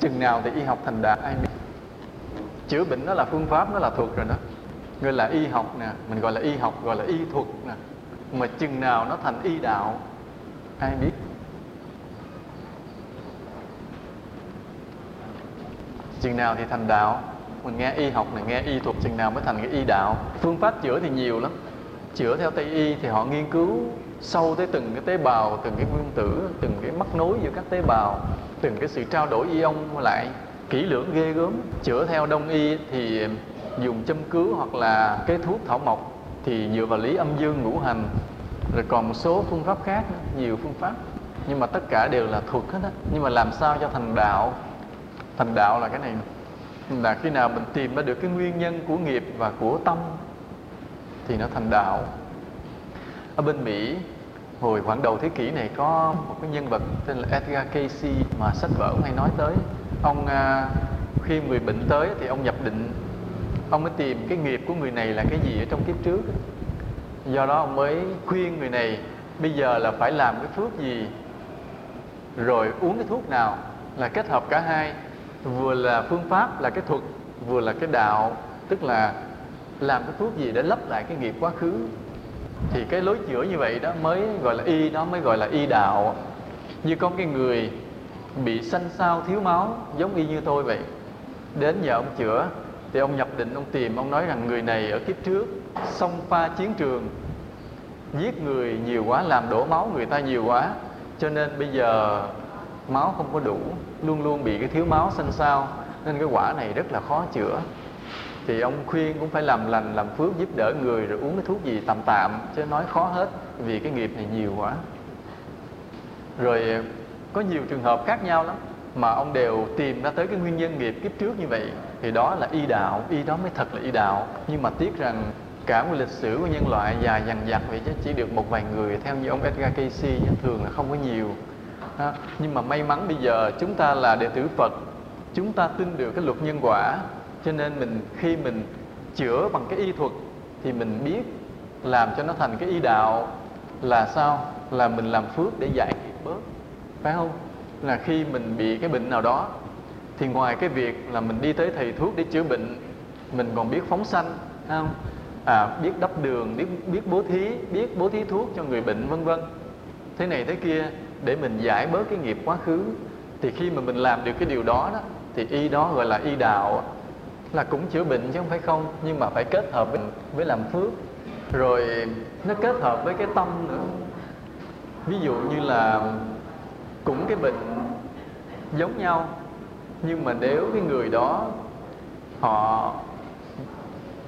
Chừng nào thì y học thành đạt, ai biết? Chữa bệnh nó là phương pháp, nó là thuật rồi đó. Gọi là y học nè, mình gọi là y học, gọi là y thuật nè. Mà chừng nào nó thành y đạo, ai biết? Chừng nào thì thành đạo, mình nghe y học này, nghe y thuật, chừng nào mới thành cái y đạo. Phương pháp chữa thì nhiều lắm. Chữa theo tây y thì họ nghiên cứu sâu tới từng cái tế bào, từng cái nguyên tử, từng cái mắc nối giữa các tế bào, từng cái sự trao đổi ion lại kỹ lưỡng ghê gớm. Chữa theo đông y thì dùng châm cứu hoặc là cái thuốc thảo mộc thì dựa vào lý âm dương ngũ hành. Rồi còn một số phương pháp khác nhiều phương pháp. Nhưng mà tất cả đều là thuật hết á. Nhưng mà làm sao cho thành đạo? Thành đạo là cái này là khi nào mình tìm ra được cái nguyên nhân của nghiệp và của tâm thì nó thành đạo. Ở bên Mỹ, hồi khoảng đầu thế kỷ này có một cái nhân vật tên là Edgar Casey mà sách vở cũng hay nói tới ông à, khi người bệnh tới thì ông nhập định. Ông mới tìm cái nghiệp của người này là cái gì ở trong kiếp trước. Do đó ông mới khuyên người này bây giờ là phải làm cái phước gì? Rồi uống cái thuốc nào là kết hợp cả hai vừa là phương pháp là cái thuật vừa là cái đạo tức là làm cái thuốc gì để lấp lại cái nghiệp quá khứ. Thì cái lối chữa như vậy đó mới gọi là y đó mới gọi là y đạo. Như có cái người bị xanh sao thiếu máu, giống y như tôi vậy. Đến giờ ông chữa, thì ông nhập định, ông tìm, ông nói rằng người này ở kiếp trước xông pha chiến trường. Giết người nhiều quá, làm đổ máu người ta nhiều quá. Cho nên bây giờ máu không có đủ, luôn luôn bị cái thiếu máu xanh sao. Nên cái quả này rất là khó chữa. Thì ông khuyên cũng phải làm lành, làm phước, giúp đỡ người, rồi uống cái thuốc gì tạm tạm, chứ nói khó hết, vì cái nghiệp này nhiều quá. Rồi có nhiều trường hợp khác nhau lắm, mà ông đều tìm ra tới cái nguyên nhân nghiệp kiếp trước như vậy. Thì đó là y đạo, y đó mới thật là y đạo. Nhưng mà tiếc rằng, cả một lịch sử của nhân loại dài dằng dặc vậy chứ chỉ được một vài người, theo như ông Edgar Casey thường là không có nhiều. Đó. nhưng mà may mắn bây giờ chúng ta là đệ tử Phật, chúng ta tin được cái luật nhân quả. Cho nên mình, khi mình chữa bằng cái y thuật, thì mình biết làm cho nó thành cái y đạo là sao? Là mình làm phước để giải nghiệp bớt phải không? Là khi mình bị cái bệnh nào đó thì ngoài cái việc là mình đi tới thầy thuốc để chữa bệnh mình còn biết phóng sanh không? À, biết đắp đường biết biết bố thí biết bố thí thuốc cho người bệnh vân vân. Thế này thế kia để mình giải bớt cái nghiệp quá khứ thì khi mà mình làm được cái điều đó đó thì y đó gọi là y đạo là cũng chữa bệnh chứ không phải không nhưng mà phải kết hợp với, với làm phước. Rồi nó kết hợp với cái tâm nữa. Ví dụ như là cũng cái bệnh giống nhau. Nhưng mà nếu cái người đó họ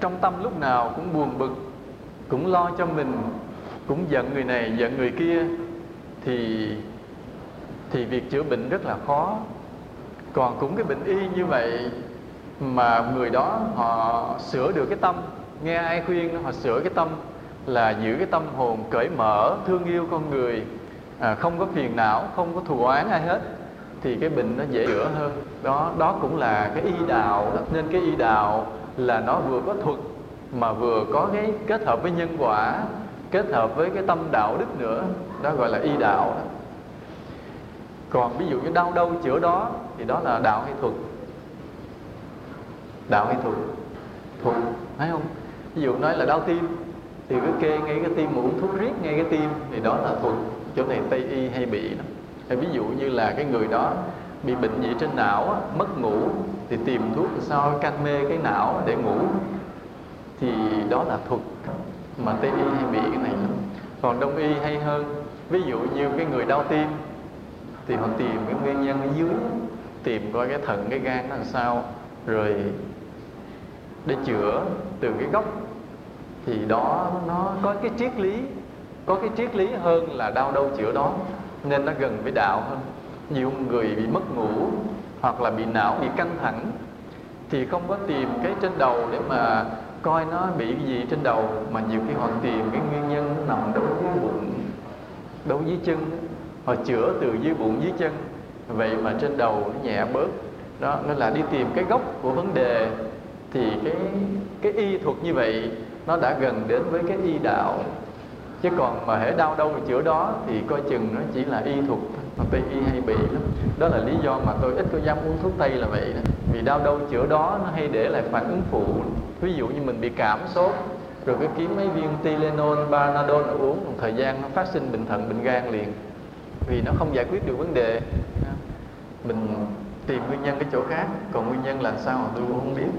trong tâm lúc nào cũng buồn bực, cũng lo cho mình, cũng giận người này, giận người kia, thì thì việc chữa bệnh rất là khó. Còn cũng cái bệnh y như vậy mà người đó họ sửa được cái tâm, nghe ai khuyên họ sửa cái tâm là giữ cái tâm hồn cởi mở, thương yêu con người à, không có phiền não không có thù oán ai hết thì cái bệnh nó dễ chữa hơn. Đó đó cũng là cái y đạo đó. nên cái y đạo là nó vừa có thuật mà vừa có cái kết hợp với nhân quả kết hợp với cái tâm đạo đức nữa. Đó gọi là y đạo đó. còn ví dụ như đau đâu chữa đó thì đó là đạo hay thuật. Đạo hay thuật. Thuật thấy không? Ví dụ nói là đau tim thì cứ kê ngay cái tim mà uống thuốc riết ngay cái tim. Thì đó là thuật chỗ này tây y hay bị đó. Hay ví dụ như là cái người đó bị bệnh gì trên não mất ngủ, thì tìm thuốc sao canh mê cái não để ngủ. Thì đó là thuật mà tây y hay bị cái này. Còn đông y hay hơn, ví dụ như cái người đau tim, thì họ tìm cái nguyên nhân ở dưới, tìm coi cái thận, cái gan nó làm sao. Rồi để chữa từ cái gốc thì đó, nó có cái triết lý, có cái triết lý hơn là đau đâu chữa đó nên nó gần với đạo hơn. Nhiều người bị mất ngủ hoặc là bị não bị căng thẳng thì không có tìm cái trên đầu để mà coi nó bị cái gì trên đầu, mà nhiều khi họ tìm cái nguyên nhân nằm đâu dưới bụng đâu dưới chân. Họ chữa từ dưới bụng dưới chân, vậy mà trên đầu nó nhẹ bớt. Đó, nên là đi tìm cái gốc của vấn đề thì cái cái y thuật như vậy nó đã gần đến với cái y đạo. Chứ còn mà hễ đau đâu mà chữa đó thì coi chừng nó chỉ là y thuật mà tây y hay bị lắm. Đó là lý do mà tôi ít có dám uống thuốc tây là vậy đó. Vì đau đâu chữa đó nó hay để lại phản ứng phụ. Ví dụ như mình bị cảm sốt rồi cái kiếm mấy viên Tylenol, Panadol uống một thời gian nó phát sinh bệnh thận, bệnh gan liền. Vì nó không giải quyết được vấn đề. Mình tìm nguyên nhân cái chỗ khác. Còn nguyên nhân là sao tôi cũng không biết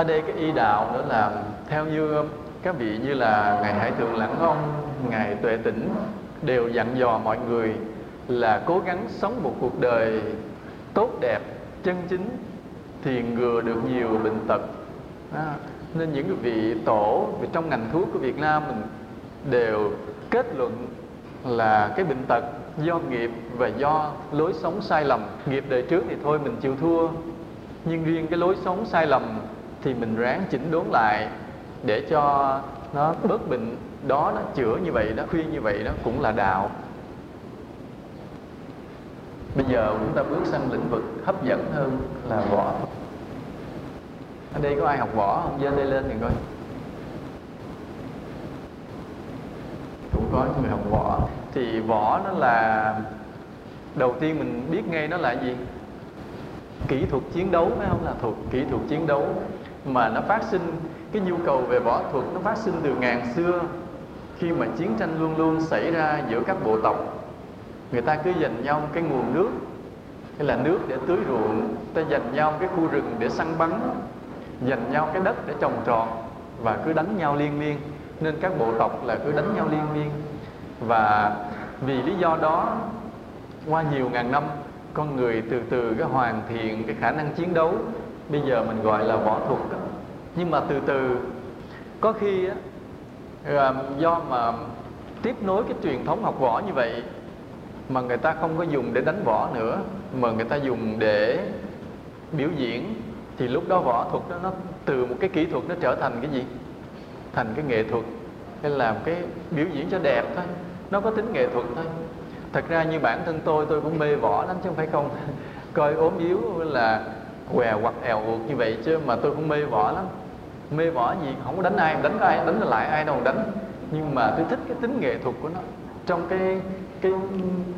ở đây cái y đạo nữa là theo như các vị như là ngài hải thượng lãng ông ngài tuệ tĩnh đều dặn dò mọi người là cố gắng sống một cuộc đời tốt đẹp chân chính thì ngừa được nhiều bệnh tật. À, nên những cái vị tổ vì trong ngành thuốc của Việt Nam mình đều kết luận là cái bệnh tật do nghiệp và do lối sống sai lầm. Nghiệp đời trước thì thôi mình chịu thua nhưng riêng cái lối sống sai lầm thì mình ráng chỉnh đốn lại để cho nó bớt bệnh đó, nó chữa như vậy đó khuyên như vậy đó cũng là đạo. Bây giờ chúng ta bước sang lĩnh vực hấp dẫn hơn là võ. Ở đây có ai học võ không? Giơ đây lên thì coi. Cũng có người học võ. Thì võ nó là, đầu tiên mình biết ngay nó là gì? Kỹ thuật chiến đấu, phải không? Là thuộc kỹ thuật chiến đấu mà nó phát sinh cái nhu cầu về võ thuật, nó phát sinh từ ngàn xưa. Khi mà chiến tranh luôn luôn xảy ra giữa các bộ tộc, người ta cứ giành nhau cái nguồn nước, hay là nước để tưới ruộng, ta giành nhau cái khu rừng để săn bắn giành nhau cái đất để trồng trọt và cứ đánh nhau liên miên. Nên các bộ tộc là cứ đánh nhau liên miên. Và vì lý do đó, qua nhiều ngàn năm, con người từ từ cái hoàn thiện cái khả năng chiến đấu bây giờ mình gọi là võ thuật đó. Nhưng mà từ từ, có khi á do mà tiếp nối cái truyền thống học võ như vậy mà người ta không có dùng để đánh võ nữa, mà người ta dùng để biểu diễn, thì lúc đó võ thuật đó, nó từ một cái kỹ thuật nó trở thành cái gì? Thành cái nghệ thuật. Hay làm cái biểu diễn cho đẹp thôi. Nó có tính nghệ thuật thôi. Thật ra như bản thân tôi tôi cũng mê võ lắm chứ không phải không. Coi ốm yếu là què hoặc èo uột như vậy chứ mà tôi cũng mê võ lắm. Mê võ gì không có đánh ai đánh ai đánh lại ai đâu đánh. Nhưng mà tôi thích cái tính nghệ thuật của nó. Trong cái cái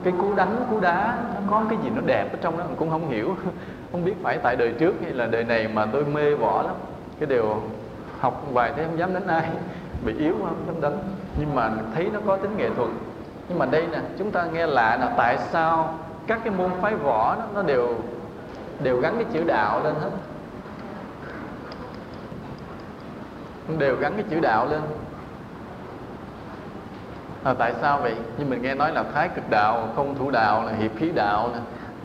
cái cú đánh cú đá nó có cái gì nó đẹp ở trong đó mình cũng không hiểu. Không biết phải tại đời trước hay là đời này mà tôi mê võ lắm. Cái điều học vài thế không dám đánh ai. Bị yếu không dám đánh. Nhưng mà thấy nó có tính nghệ thuật. Nhưng mà đây nè chúng ta nghe lạ là tại sao các cái môn phái võ đó, nó đều đều gắn cái chữ đạo lên hết. Đều gắn cái chữ đạo lên. À, tại sao vậy? Nhưng mình nghe nói là thái cực đạo không thủ đạo là hiệp khí đạo nè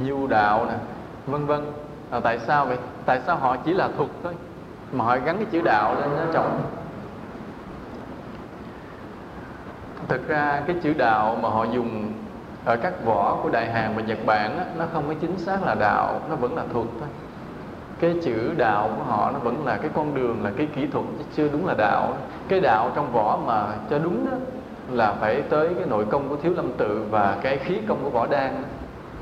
nhu đạo nè vân vân. À, tại sao vậy? Tại sao họ chỉ là thuật thôi mà họ gắn cái chữ đạo lên nó trọng? thực ra cái chữ đạo mà họ dùng ở các võ của đại hàn và nhật bản á, nó không có chính xác là đạo nó vẫn là thuật thôi. Cái chữ đạo của họ nó vẫn là cái con đường là cái kỹ thuật chứ chưa đúng là đạo. Cái đạo trong võ mà cho đúng đó là phải tới cái nội công của thiếu lâm tự và cái khí công của võ đan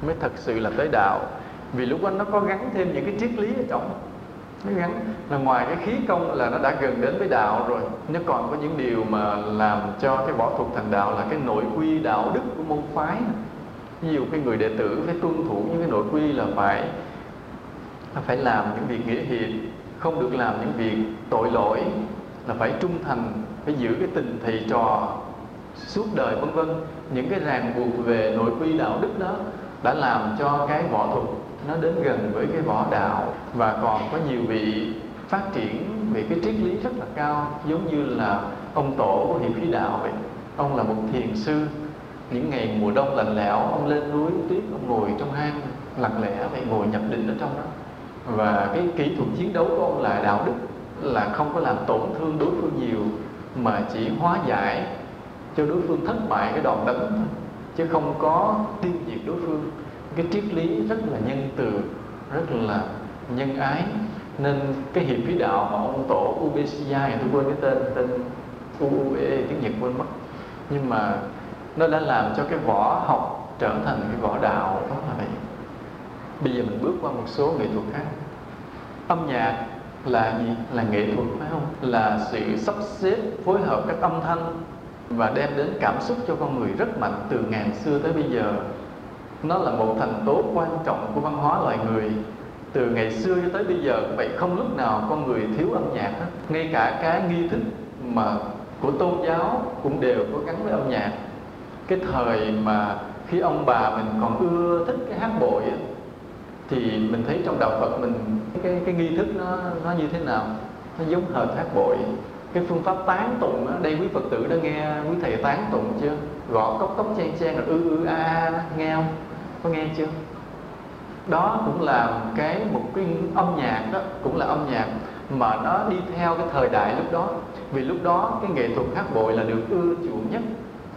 mới thật sự là tới đạo. Vì lúc đó nó có gắn thêm những cái triết lý ở trong nó gắn là ngoài cái khí công là nó đã gần đến với đạo rồi nó còn có những điều mà làm cho cái võ thuật thành đạo là cái nội quy đạo đức của môn phái ví dụ cái người đệ tử phải tuân thủ những cái nội quy là phải phải làm những việc nghĩa hiệp, không được làm những việc tội lỗi, là phải trung thành, phải giữ cái tình thầy trò suốt đời, vân vân. Những cái ràng buộc về nội quy đạo đức đó đã làm cho cái võ thuật nó đến gần với cái võ đạo và còn có nhiều vị phát triển về cái triết lý rất là cao, giống như là ông tổ của hiệp khí đạo vậy. Ông là một thiền sư. Những ngày mùa đông lạnh lẽo, ông lên núi, tuyết, ông ngồi trong hang, lặng lẽ vậy, ngồi nhập định ở trong đó. Và cái kỹ thuật chiến đấu của ông là đạo đức, là không có làm tổn thương đối phương nhiều, mà chỉ hóa giải cho đối phương thất bại cái đòn đánh thôi, chứ không có tiêu diệt đối phương cái triết lý rất là nhân từ, rất là nhân ái. Nên cái hiệp khí đạo mà ông tổ Ubesiya tôi quên cái tên tên UUE tiếng Nhật quên mất. Nhưng mà nó đã làm cho cái võ học trở thành cái võ đạo, đó là vậy. Bây giờ mình bước qua một số nghệ thuật khác. Âm nhạc là gì? Là nghệ thuật, phải không? Là sự sắp xếp, phối hợp các âm thanh và đem đến cảm xúc cho con người rất mạnh từ ngàn xưa tới bây giờ nó là một thành tố quan trọng của văn hóa loài người. Từ ngày xưa cho tới bây giờ vậy không lúc nào con người thiếu âm nhạc hết. Ngay cả cái nghi thức mà của tôn giáo cũng đều có gắn với âm nhạc. Cái thời mà khi ông bà mình còn ưa thích cái hát bội ấy, thì mình thấy trong đạo Phật mình cái cái nghi thức nó nó như thế nào? Nó giống hệt hát bội. Cái phương pháp tán tụng đó, đây quý phật tử đã nghe quý thầy tán tụng chưa? Gõ cốc cốc chen chen rồi ư ư a a nghe không? Có nghe chưa? Đó cũng là cái một cái âm nhạc đó, cũng là âm nhạc mà nó đi theo cái thời đại lúc đó. Vì lúc đó cái nghệ thuật hát bội là được ưa chuộng nhất,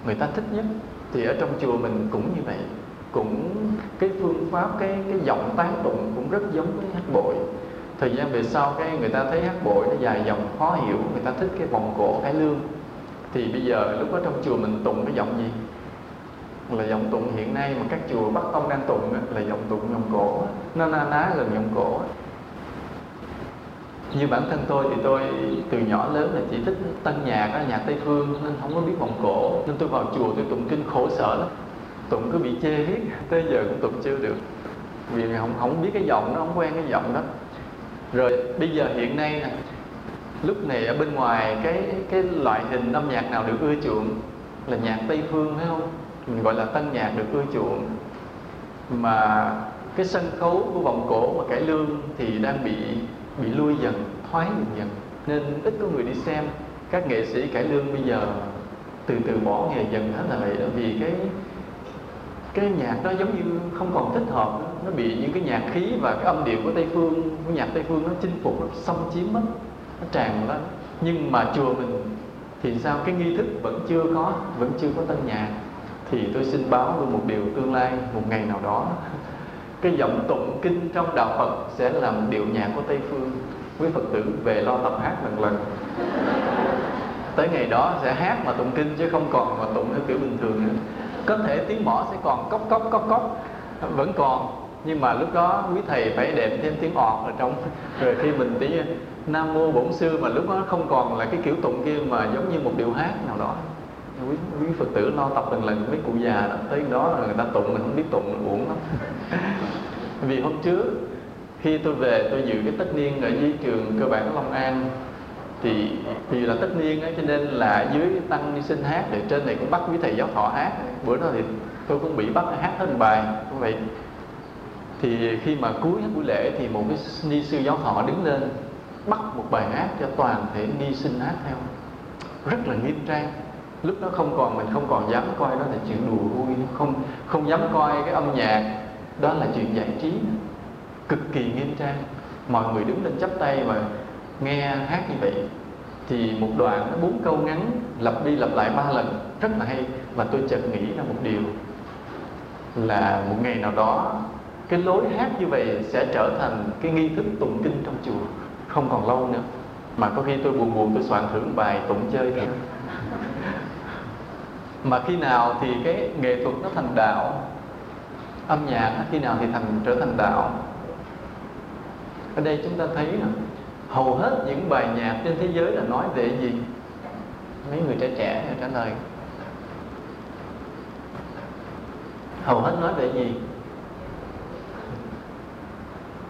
người ta thích nhất. Thì ở trong chùa mình cũng như vậy. Cũng cái phương pháp, cái cái giọng tán tụng cũng rất giống với hát bội. Thời gian về sau cái người ta thấy hát bội nó dài dòng, khó hiểu, người ta thích cái vòng cổ, cái lương. Thì bây giờ lúc đó trong chùa mình tụng cái giọng gì? Là dòng tụng hiện nay mà các chùa bắc tông đang tụng là dòng tụng dòng cổ nó na ná gần dòng cổ như bản thân tôi thì tôi từ nhỏ lớn là chỉ thích tân nhạc đó, nhạc tây phương nên không có biết vòng cổ. Nên tôi vào chùa tôi tụng kinh khổ sở lắm. Tụng cứ bị chê hết tới giờ cũng tụng chưa được. Vì không không biết cái giọng nó không quen cái giọng đó. Rồi bây giờ hiện nay nè lúc này ở bên ngoài cái cái loại hình âm nhạc nào được ưa chuộng? Là nhạc tây phương phải không? Mình gọi là tân nhạc được ưa chuộng. Mà cái sân khấu của vòng cổ và cải lương thì đang bị bị lui dần, thoái dần dần. Nên ít có người đi xem. Các nghệ sĩ cải lương bây giờ từ từ bỏ nghề dần hết là vậy đó vì cái cái nhạc nó giống như không còn thích hợp nó bị những cái nhạc khí và cái âm điệu của tây phương, của nhạc tây phương nó chinh phục, nó xâm chiếm mất, nó tràn lên nhưng mà chùa mình thì sao? Cái nghi thức vẫn chưa có, vẫn chưa có tân nhạc thì tôi xin báo luôn một điều tương lai một ngày nào đó. Cái giọng tụng kinh trong đạo Phật sẽ làm điệu nhạc của Tây phương quý Phật tử về lo tập hát lần lần. Tới ngày đó sẽ hát mà tụng kinh chứ không còn mà tụng theo kiểu bình thường nữa. Có thể tiếng mỏ sẽ còn cốc cốc cốc cốc vẫn còn. Nhưng mà lúc đó quý thầy phải đệm thêm tiếng ọt ở trong. Rồi khi mình tí nam mô bổn sư mà lúc đó không còn là cái kiểu tụng kia mà giống như một điệu hát nào đó quý, quý phật tử lo tập từng lần mấy cụ già đó tới đó là người ta tụng mình không biết tụng uổng lắm. Vì hôm trước khi tôi về tôi dự cái tất niên ở dưới trường cơ bản long an thì vì là tất niên ấy cho nên là dưới tăng đi sinh hát để trên này cũng bắt quý thầy giáo thọ hát. Bữa đó thì tôi cũng bị bắt hát hết bài cũng vậy. Thì khi mà cuối buổi lễ thì một cái ni sư giáo thọ đứng lên bắt một bài hát cho toàn thể ni sinh hát theo. Rất là nghiêm trang lúc đó không còn, mình không còn dám coi đó là chuyện đùa vui, không không dám coi cái âm nhạc. Đó là chuyện giải trí. Cực kỳ nghiêm trang. Mọi người đứng lên chắp tay và nghe hát như vậy. Thì một đoạn nó bốn câu ngắn, lặp đi lặp lại ba lần, rất là hay. Và tôi chợt nghĩ ra một điều, là một ngày nào đó, cái lối hát như vậy sẽ trở thành cái nghi thức tụng kinh trong chùa. Không còn lâu nữa, mà có khi tôi buồn buồn tôi soạn thưởng bài tụng chơi thôi mà khi nào thì cái nghệ thuật nó thành đạo, âm nhạc khi nào thì thành, trở thành đạo? Ở đây chúng ta thấy là hầu hết những bài nhạc trên thế giới là nói về gì? Mấy người trẻ trẻ trả lời. Hầu hết nói về gì?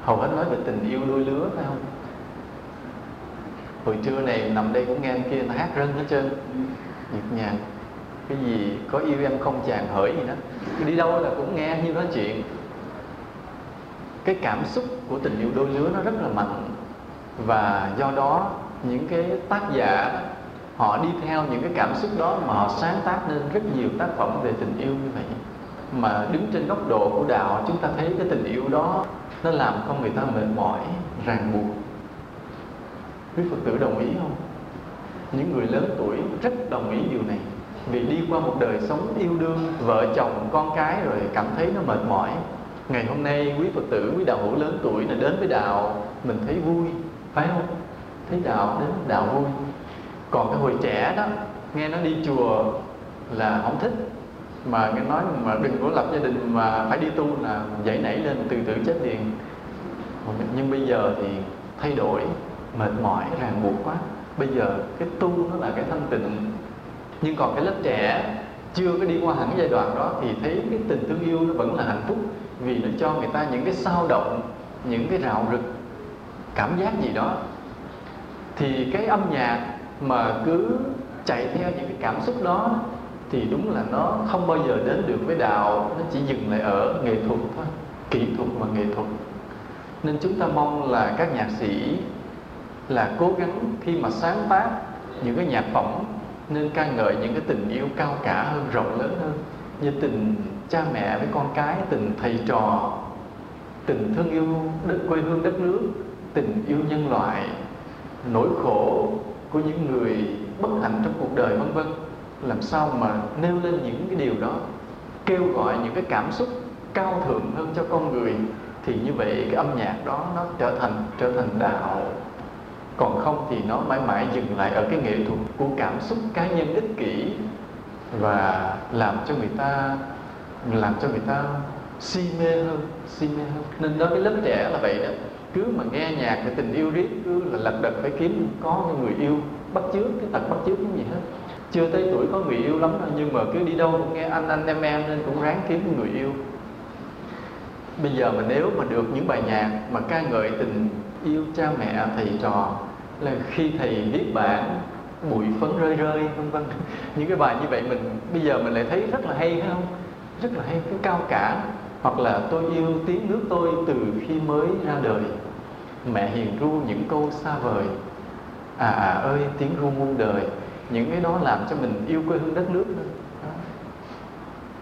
Hầu hết nói về tình yêu đôi lứa, phải không? Hồi trưa này nằm đây cũng nghe kia kia hát rân hết trơn. Nhịp nhàng cái gì có yêu em không chàng hỡi gì đó. Đi đâu là cũng nghe như nói chuyện. Cái cảm xúc của tình yêu đôi lứa nó rất là mạnh. Và do đó, những cái tác giả, họ đi theo những cái cảm xúc đó mà họ sáng tác nên rất nhiều tác phẩm về tình yêu như vậy. Mà đứng trên góc độ của đạo, chúng ta thấy cái tình yêu đó, nó làm con người ta mệt mỏi, ràng buộc. Quý phật tử đồng ý không? Những người lớn tuổi rất đồng ý điều này vì đi qua một đời sống yêu đương, vợ chồng, con cái rồi cảm thấy nó mệt mỏi. Ngày hôm nay quý phật tử, quý đạo hữu lớn tuổi là đến với đạo, mình thấy vui, phải không? Thấy đạo đến đạo vui. Còn cái hồi trẻ đó, nghe nó đi chùa là không thích. Mà nghe nói mà đừng có lập gia đình mà phải đi tu là dậy nảy lên từ từ chết liền. Nhưng bây giờ thì thay đổi, mệt mỏi, ràng buộc quá. Bây giờ cái tu nó là cái thanh tịnh nhưng còn cái lớp trẻ chưa có đi qua hẳn giai đoạn đó thì thấy cái tình thương yêu nó vẫn là hạnh phúc vì nó cho người ta những cái sao động, những cái rạo rực, cảm giác gì đó. Thì cái âm nhạc mà cứ chạy theo những cái cảm xúc đó thì đúng là nó không bao giờ đến được với đạo, nó chỉ dừng lại ở nghệ thuật thôi, kỹ thuật và nghệ thuật. Nên chúng ta mong là các nhạc sĩ là cố gắng khi mà sáng tác những cái nhạc phẩm nên ca ngợi những cái tình yêu cao cả hơn, rộng lớn hơn. Như tình cha mẹ với con cái, tình thầy trò, tình thương yêu đất, quê hương đất nước, tình yêu nhân loại, nỗi khổ của những người bất hạnh trong cuộc đời, vân vân. Làm sao mà nêu lên những cái điều đó, kêu gọi những cái cảm xúc cao thượng hơn cho con người, thì như vậy cái âm nhạc đó nó trở thành trở thành đạo còn không thì nó mãi mãi dừng lại ở cái nghệ thuật của cảm xúc cá nhân ích kỷ và làm cho người ta, làm cho người ta si mê hơn, si mê hơn. Nên đối cái lớp trẻ là vậy đó. Cứ mà nghe nhạc cái tình yêu riết, cứ là lật đật phải kiếm có người yêu bắt chước, cái tật bắt chước cái gì hết. Chưa tới tuổi có người yêu lắm đâu, nhưng mà cứ đi đâu cũng nghe anh anh, em em nên cũng ráng kiếm người yêu. Bây giờ mà nếu mà được những bài nhạc mà ca ngợi tình yêu cha mẹ, thầy trò là khi thầy viết bản, bụi phấn rơi rơi, vân vân. Những cái bài như vậy mình, bây giờ mình lại thấy rất là hay phải không? Rất là hay, cái cao cả. Hoặc là tôi yêu tiếng nước tôi từ khi mới ra đời. Mẹ hiền ru những câu xa vời. À à ơi, tiếng ru muôn đời. Những cái đó làm cho mình yêu quê hương đất nước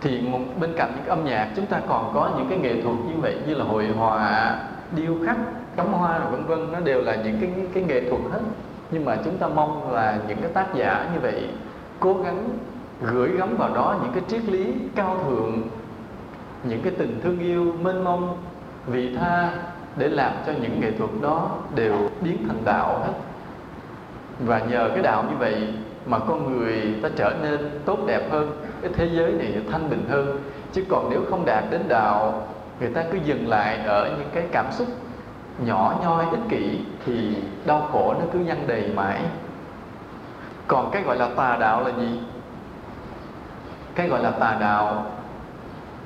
thì bên cạnh những âm nhạc, chúng ta còn có những cái nghệ thuật như vậy như là hội họa, điêu khắc cắm hoa rồi vân vân, nó đều là những cái cái nghệ thuật hết. Nhưng mà chúng ta mong là những cái tác giả như vậy cố gắng gửi gắm vào đó những cái triết lý cao thượng, những cái tình thương yêu, mênh mông, vị tha để làm cho những nghệ thuật đó đều biến thành đạo hết. Và nhờ cái đạo như vậy mà con người ta trở nên tốt đẹp hơn, cái thế giới này thanh bình hơn. Chứ còn nếu không đạt đến đạo, người ta cứ dừng lại ở những cái cảm xúc nhỏ nhoi, ích kỷ thì đau khổ nó cứ nhăn đầy mãi. Còn cái gọi là tà đạo là gì? Cái gọi là tà đạo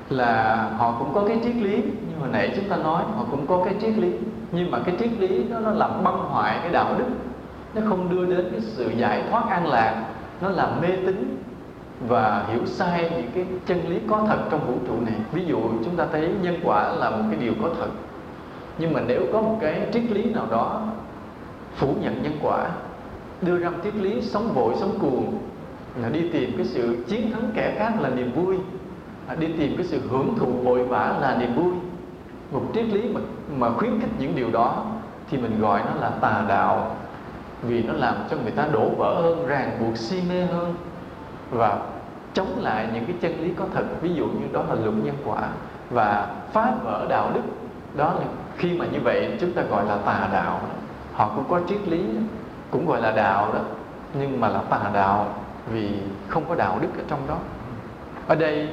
là họ cũng có cái triết lý, như hồi nãy chúng ta nói, họ cũng có cái triết lý. Nhưng mà cái triết lý đó nó làm băng hoại cái đạo đức. Nó không đưa đến cái sự giải thoát an lạc. Nó làm mê tín và hiểu sai những cái chân lý có thật trong vũ trụ này. Ví dụ chúng ta thấy nhân quả là một cái điều có thật nhưng mà nếu có một cái triết lý nào đó phủ nhận nhân quả, đưa ra một triết lý sống vội, sống cuồng, là đi tìm cái sự chiến thắng kẻ khác là niềm vui à, đi tìm cái sự hưởng thụ vội vã là niềm vui. Một triết lý mà mà khuyến khích những điều đó thì mình gọi nó là tà đạo, vì nó làm cho người ta đổ vỡ hơn, ràng buộc, si mê hơn và chống lại những cái chân lý có thật. Ví dụ như đó là luật nhân quả và phá vỡ đạo đức, đó là khi mà như vậy, chúng ta gọi là tà đạo họ cũng có triết lý, cũng gọi là đạo đó, nhưng mà là tà đạo vì không có đạo đức ở trong đó. Ở đây,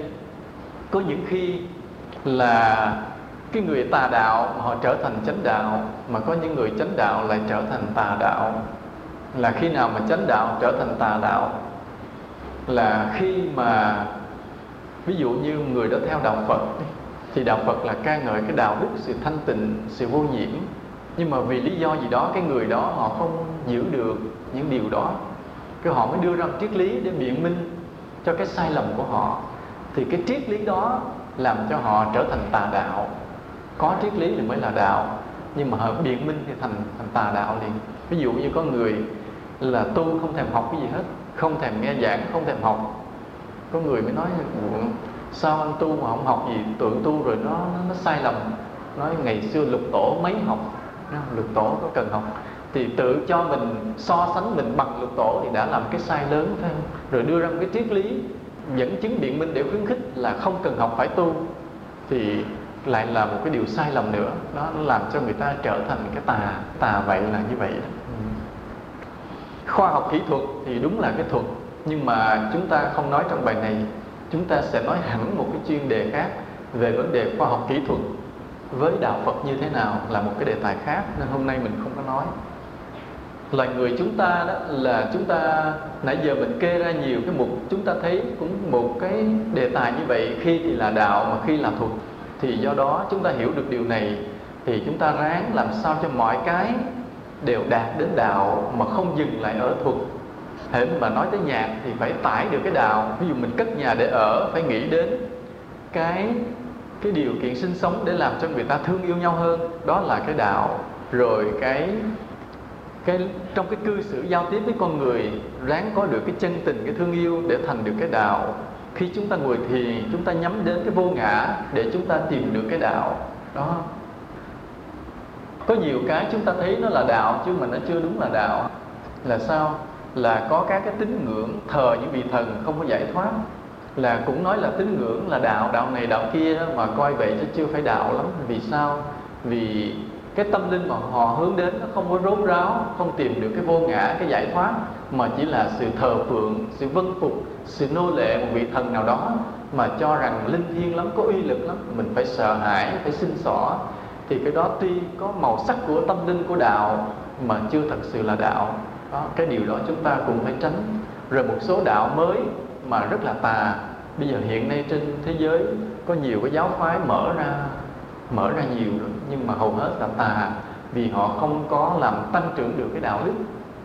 có những khi là cái người tà đạo, họ trở thành chánh đạo, mà có những người chánh đạo lại trở thành tà đạo. Là khi nào mà chánh đạo trở thành tà đạo? Là khi mà, ví dụ như người đó theo đạo Phật thì đạo Phật là ca ngợi cái đạo đức sự thanh tịnh, sự vô nhiễm. Nhưng mà vì lý do gì đó, cái người đó họ không giữ được những điều đó. Cái họ mới đưa ra một triết lý để biện minh cho cái sai lầm của họ. Thì cái triết lý đó làm cho họ trở thành tà đạo. Có triết lý thì mới là đạo, nhưng mà họ biện minh thì thành thành tà đạo liền. Ví dụ như có người là tu không thèm học cái gì hết, không thèm nghe giảng, không thèm học. Có người mới nói sao anh tu mà không học gì? Tưởng tu rồi nó nó, nó sai lầm. Nói ngày xưa lục tổ mấy học? Lục tổ có cần học. Thì tự cho mình so sánh mình bằng lục tổ thì đã làm cái sai lớn phải không rồi đưa ra một cái triết lý dẫn chứng biện minh để khuyến khích là không cần học phải tu. Thì lại là một cái điều sai lầm nữa. Đó nó làm cho người ta trở thành cái tà tà vậy là như vậy đó. khoa học kỹ thuật thì đúng là cái thuật. Nhưng mà chúng ta không nói trong bài này chúng ta sẽ nói hẳn một cái chuyên đề khác về vấn đề khoa học kỹ thuật với đạo Phật như thế nào là một cái đề tài khác nên hôm nay mình không có nói. Loài người chúng ta đó là chúng ta, nãy giờ mình kê ra nhiều cái mục, chúng ta thấy cũng một cái đề tài như vậy, khi thì là đạo mà khi là thuật, thì do đó chúng ta hiểu được điều này, thì chúng ta ráng làm sao cho mọi cái đều đạt đến đạo mà không dừng lại ở thuật hệ mà nói tới nhạc thì phải tải được cái đạo ví dụ mình cất nhà để ở, phải nghĩ đến cái cái điều kiện sinh sống để làm cho người ta thương yêu nhau hơn. Đó là cái đạo rồi cái cái, trong cái cư xử giao tiếp với con người, ráng có được cái chân tình, cái thương yêu để thành được cái đạo khi chúng ta ngồi thiền chúng ta nhắm đến cái vô ngã để chúng ta tìm được cái đạo đó. Có nhiều cái chúng ta thấy nó là đạo chứ mà nó chưa đúng là đạo là sao? Là có các cái tín ngưỡng thờ những vị thần không có giải thoát. Là cũng nói là tín ngưỡng là đạo đạo này, đạo kia mà coi vậy chứ chưa phải đạo lắm. Vì sao? Vì cái tâm linh mà họ hướng đến nó không có rốt ráo, không tìm được cái vô ngã, cái giải thoát, mà chỉ là sự thờ phượng, sự vân phục, sự nô lệ một vị thần nào đó, mà cho rằng linh thiêng lắm, có uy lực lắm, mình phải sợ hãi, phải xin xỏ. Thì cái đó tuy có màu sắc của tâm linh của đạo, mà chưa thật sự là đạo đó cái điều đó chúng ta cũng phải tránh. Rồi một số đạo mới mà rất là tà. Bây giờ hiện nay trên thế giới có nhiều cái giáo phái mở ra mở ra nhiều rồi nhưng mà hầu hết là tà. Vì họ không có làm tăng trưởng được cái đạo đức,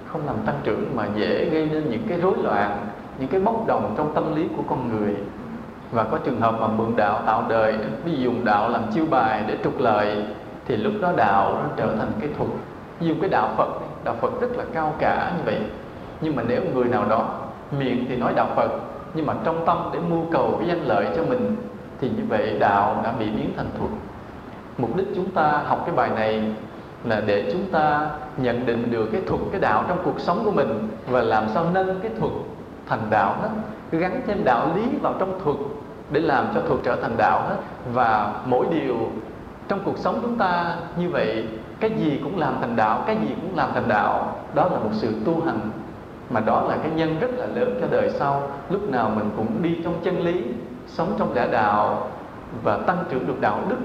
không làm tăng trưởng mà dễ gây nên những cái rối loạn, những cái bốc đồng trong tâm lý của con người. Và có trường hợp mà mượn đạo tạo đời, ví dụ dùng đạo làm chiêu bài để trục lợi, thì lúc đó đạo nó trở thành cái thuật dùng cái đạo Phật đạo Phật rất là cao cả như vậy. Nhưng mà nếu người nào đó miệng thì nói đạo Phật, nhưng mà trong tâm để mưu cầu cái danh lợi cho mình, thì như vậy đạo đã bị biến thành thuật. Mục đích chúng ta học cái bài này là để chúng ta nhận định được cái thuật, cái đạo trong cuộc sống của mình và làm sao nâng cái thuật thành đạo hết gắn thêm đạo lý vào trong thuật để làm cho thuật trở thành đạo hết và mỗi điều trong cuộc sống chúng ta như vậy cái gì cũng làm thành đạo, cái gì cũng làm thành đạo. Đó là một sự tu hành. Mà đó là cái nhân rất là lớn cho đời sau. Lúc nào mình cũng đi trong chân lý, sống trong lẽ đạo và tăng trưởng được đạo đức.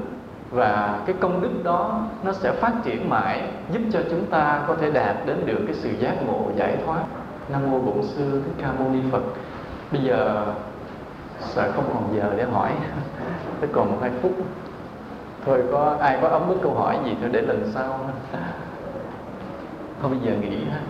Và cái công đức đó nó sẽ phát triển mãi, giúp cho chúng ta có thể đạt đến được cái sự giác ngộ giải thoát. Nam mô bổn sư thích ca mâu ni phật. Bây giờ sợ không còn giờ để hỏi. Tới còn một hai phút thôi, có ai có ấm bức câu hỏi gì nữa để lần sau? Thôi, bây giờ nghỉ ha.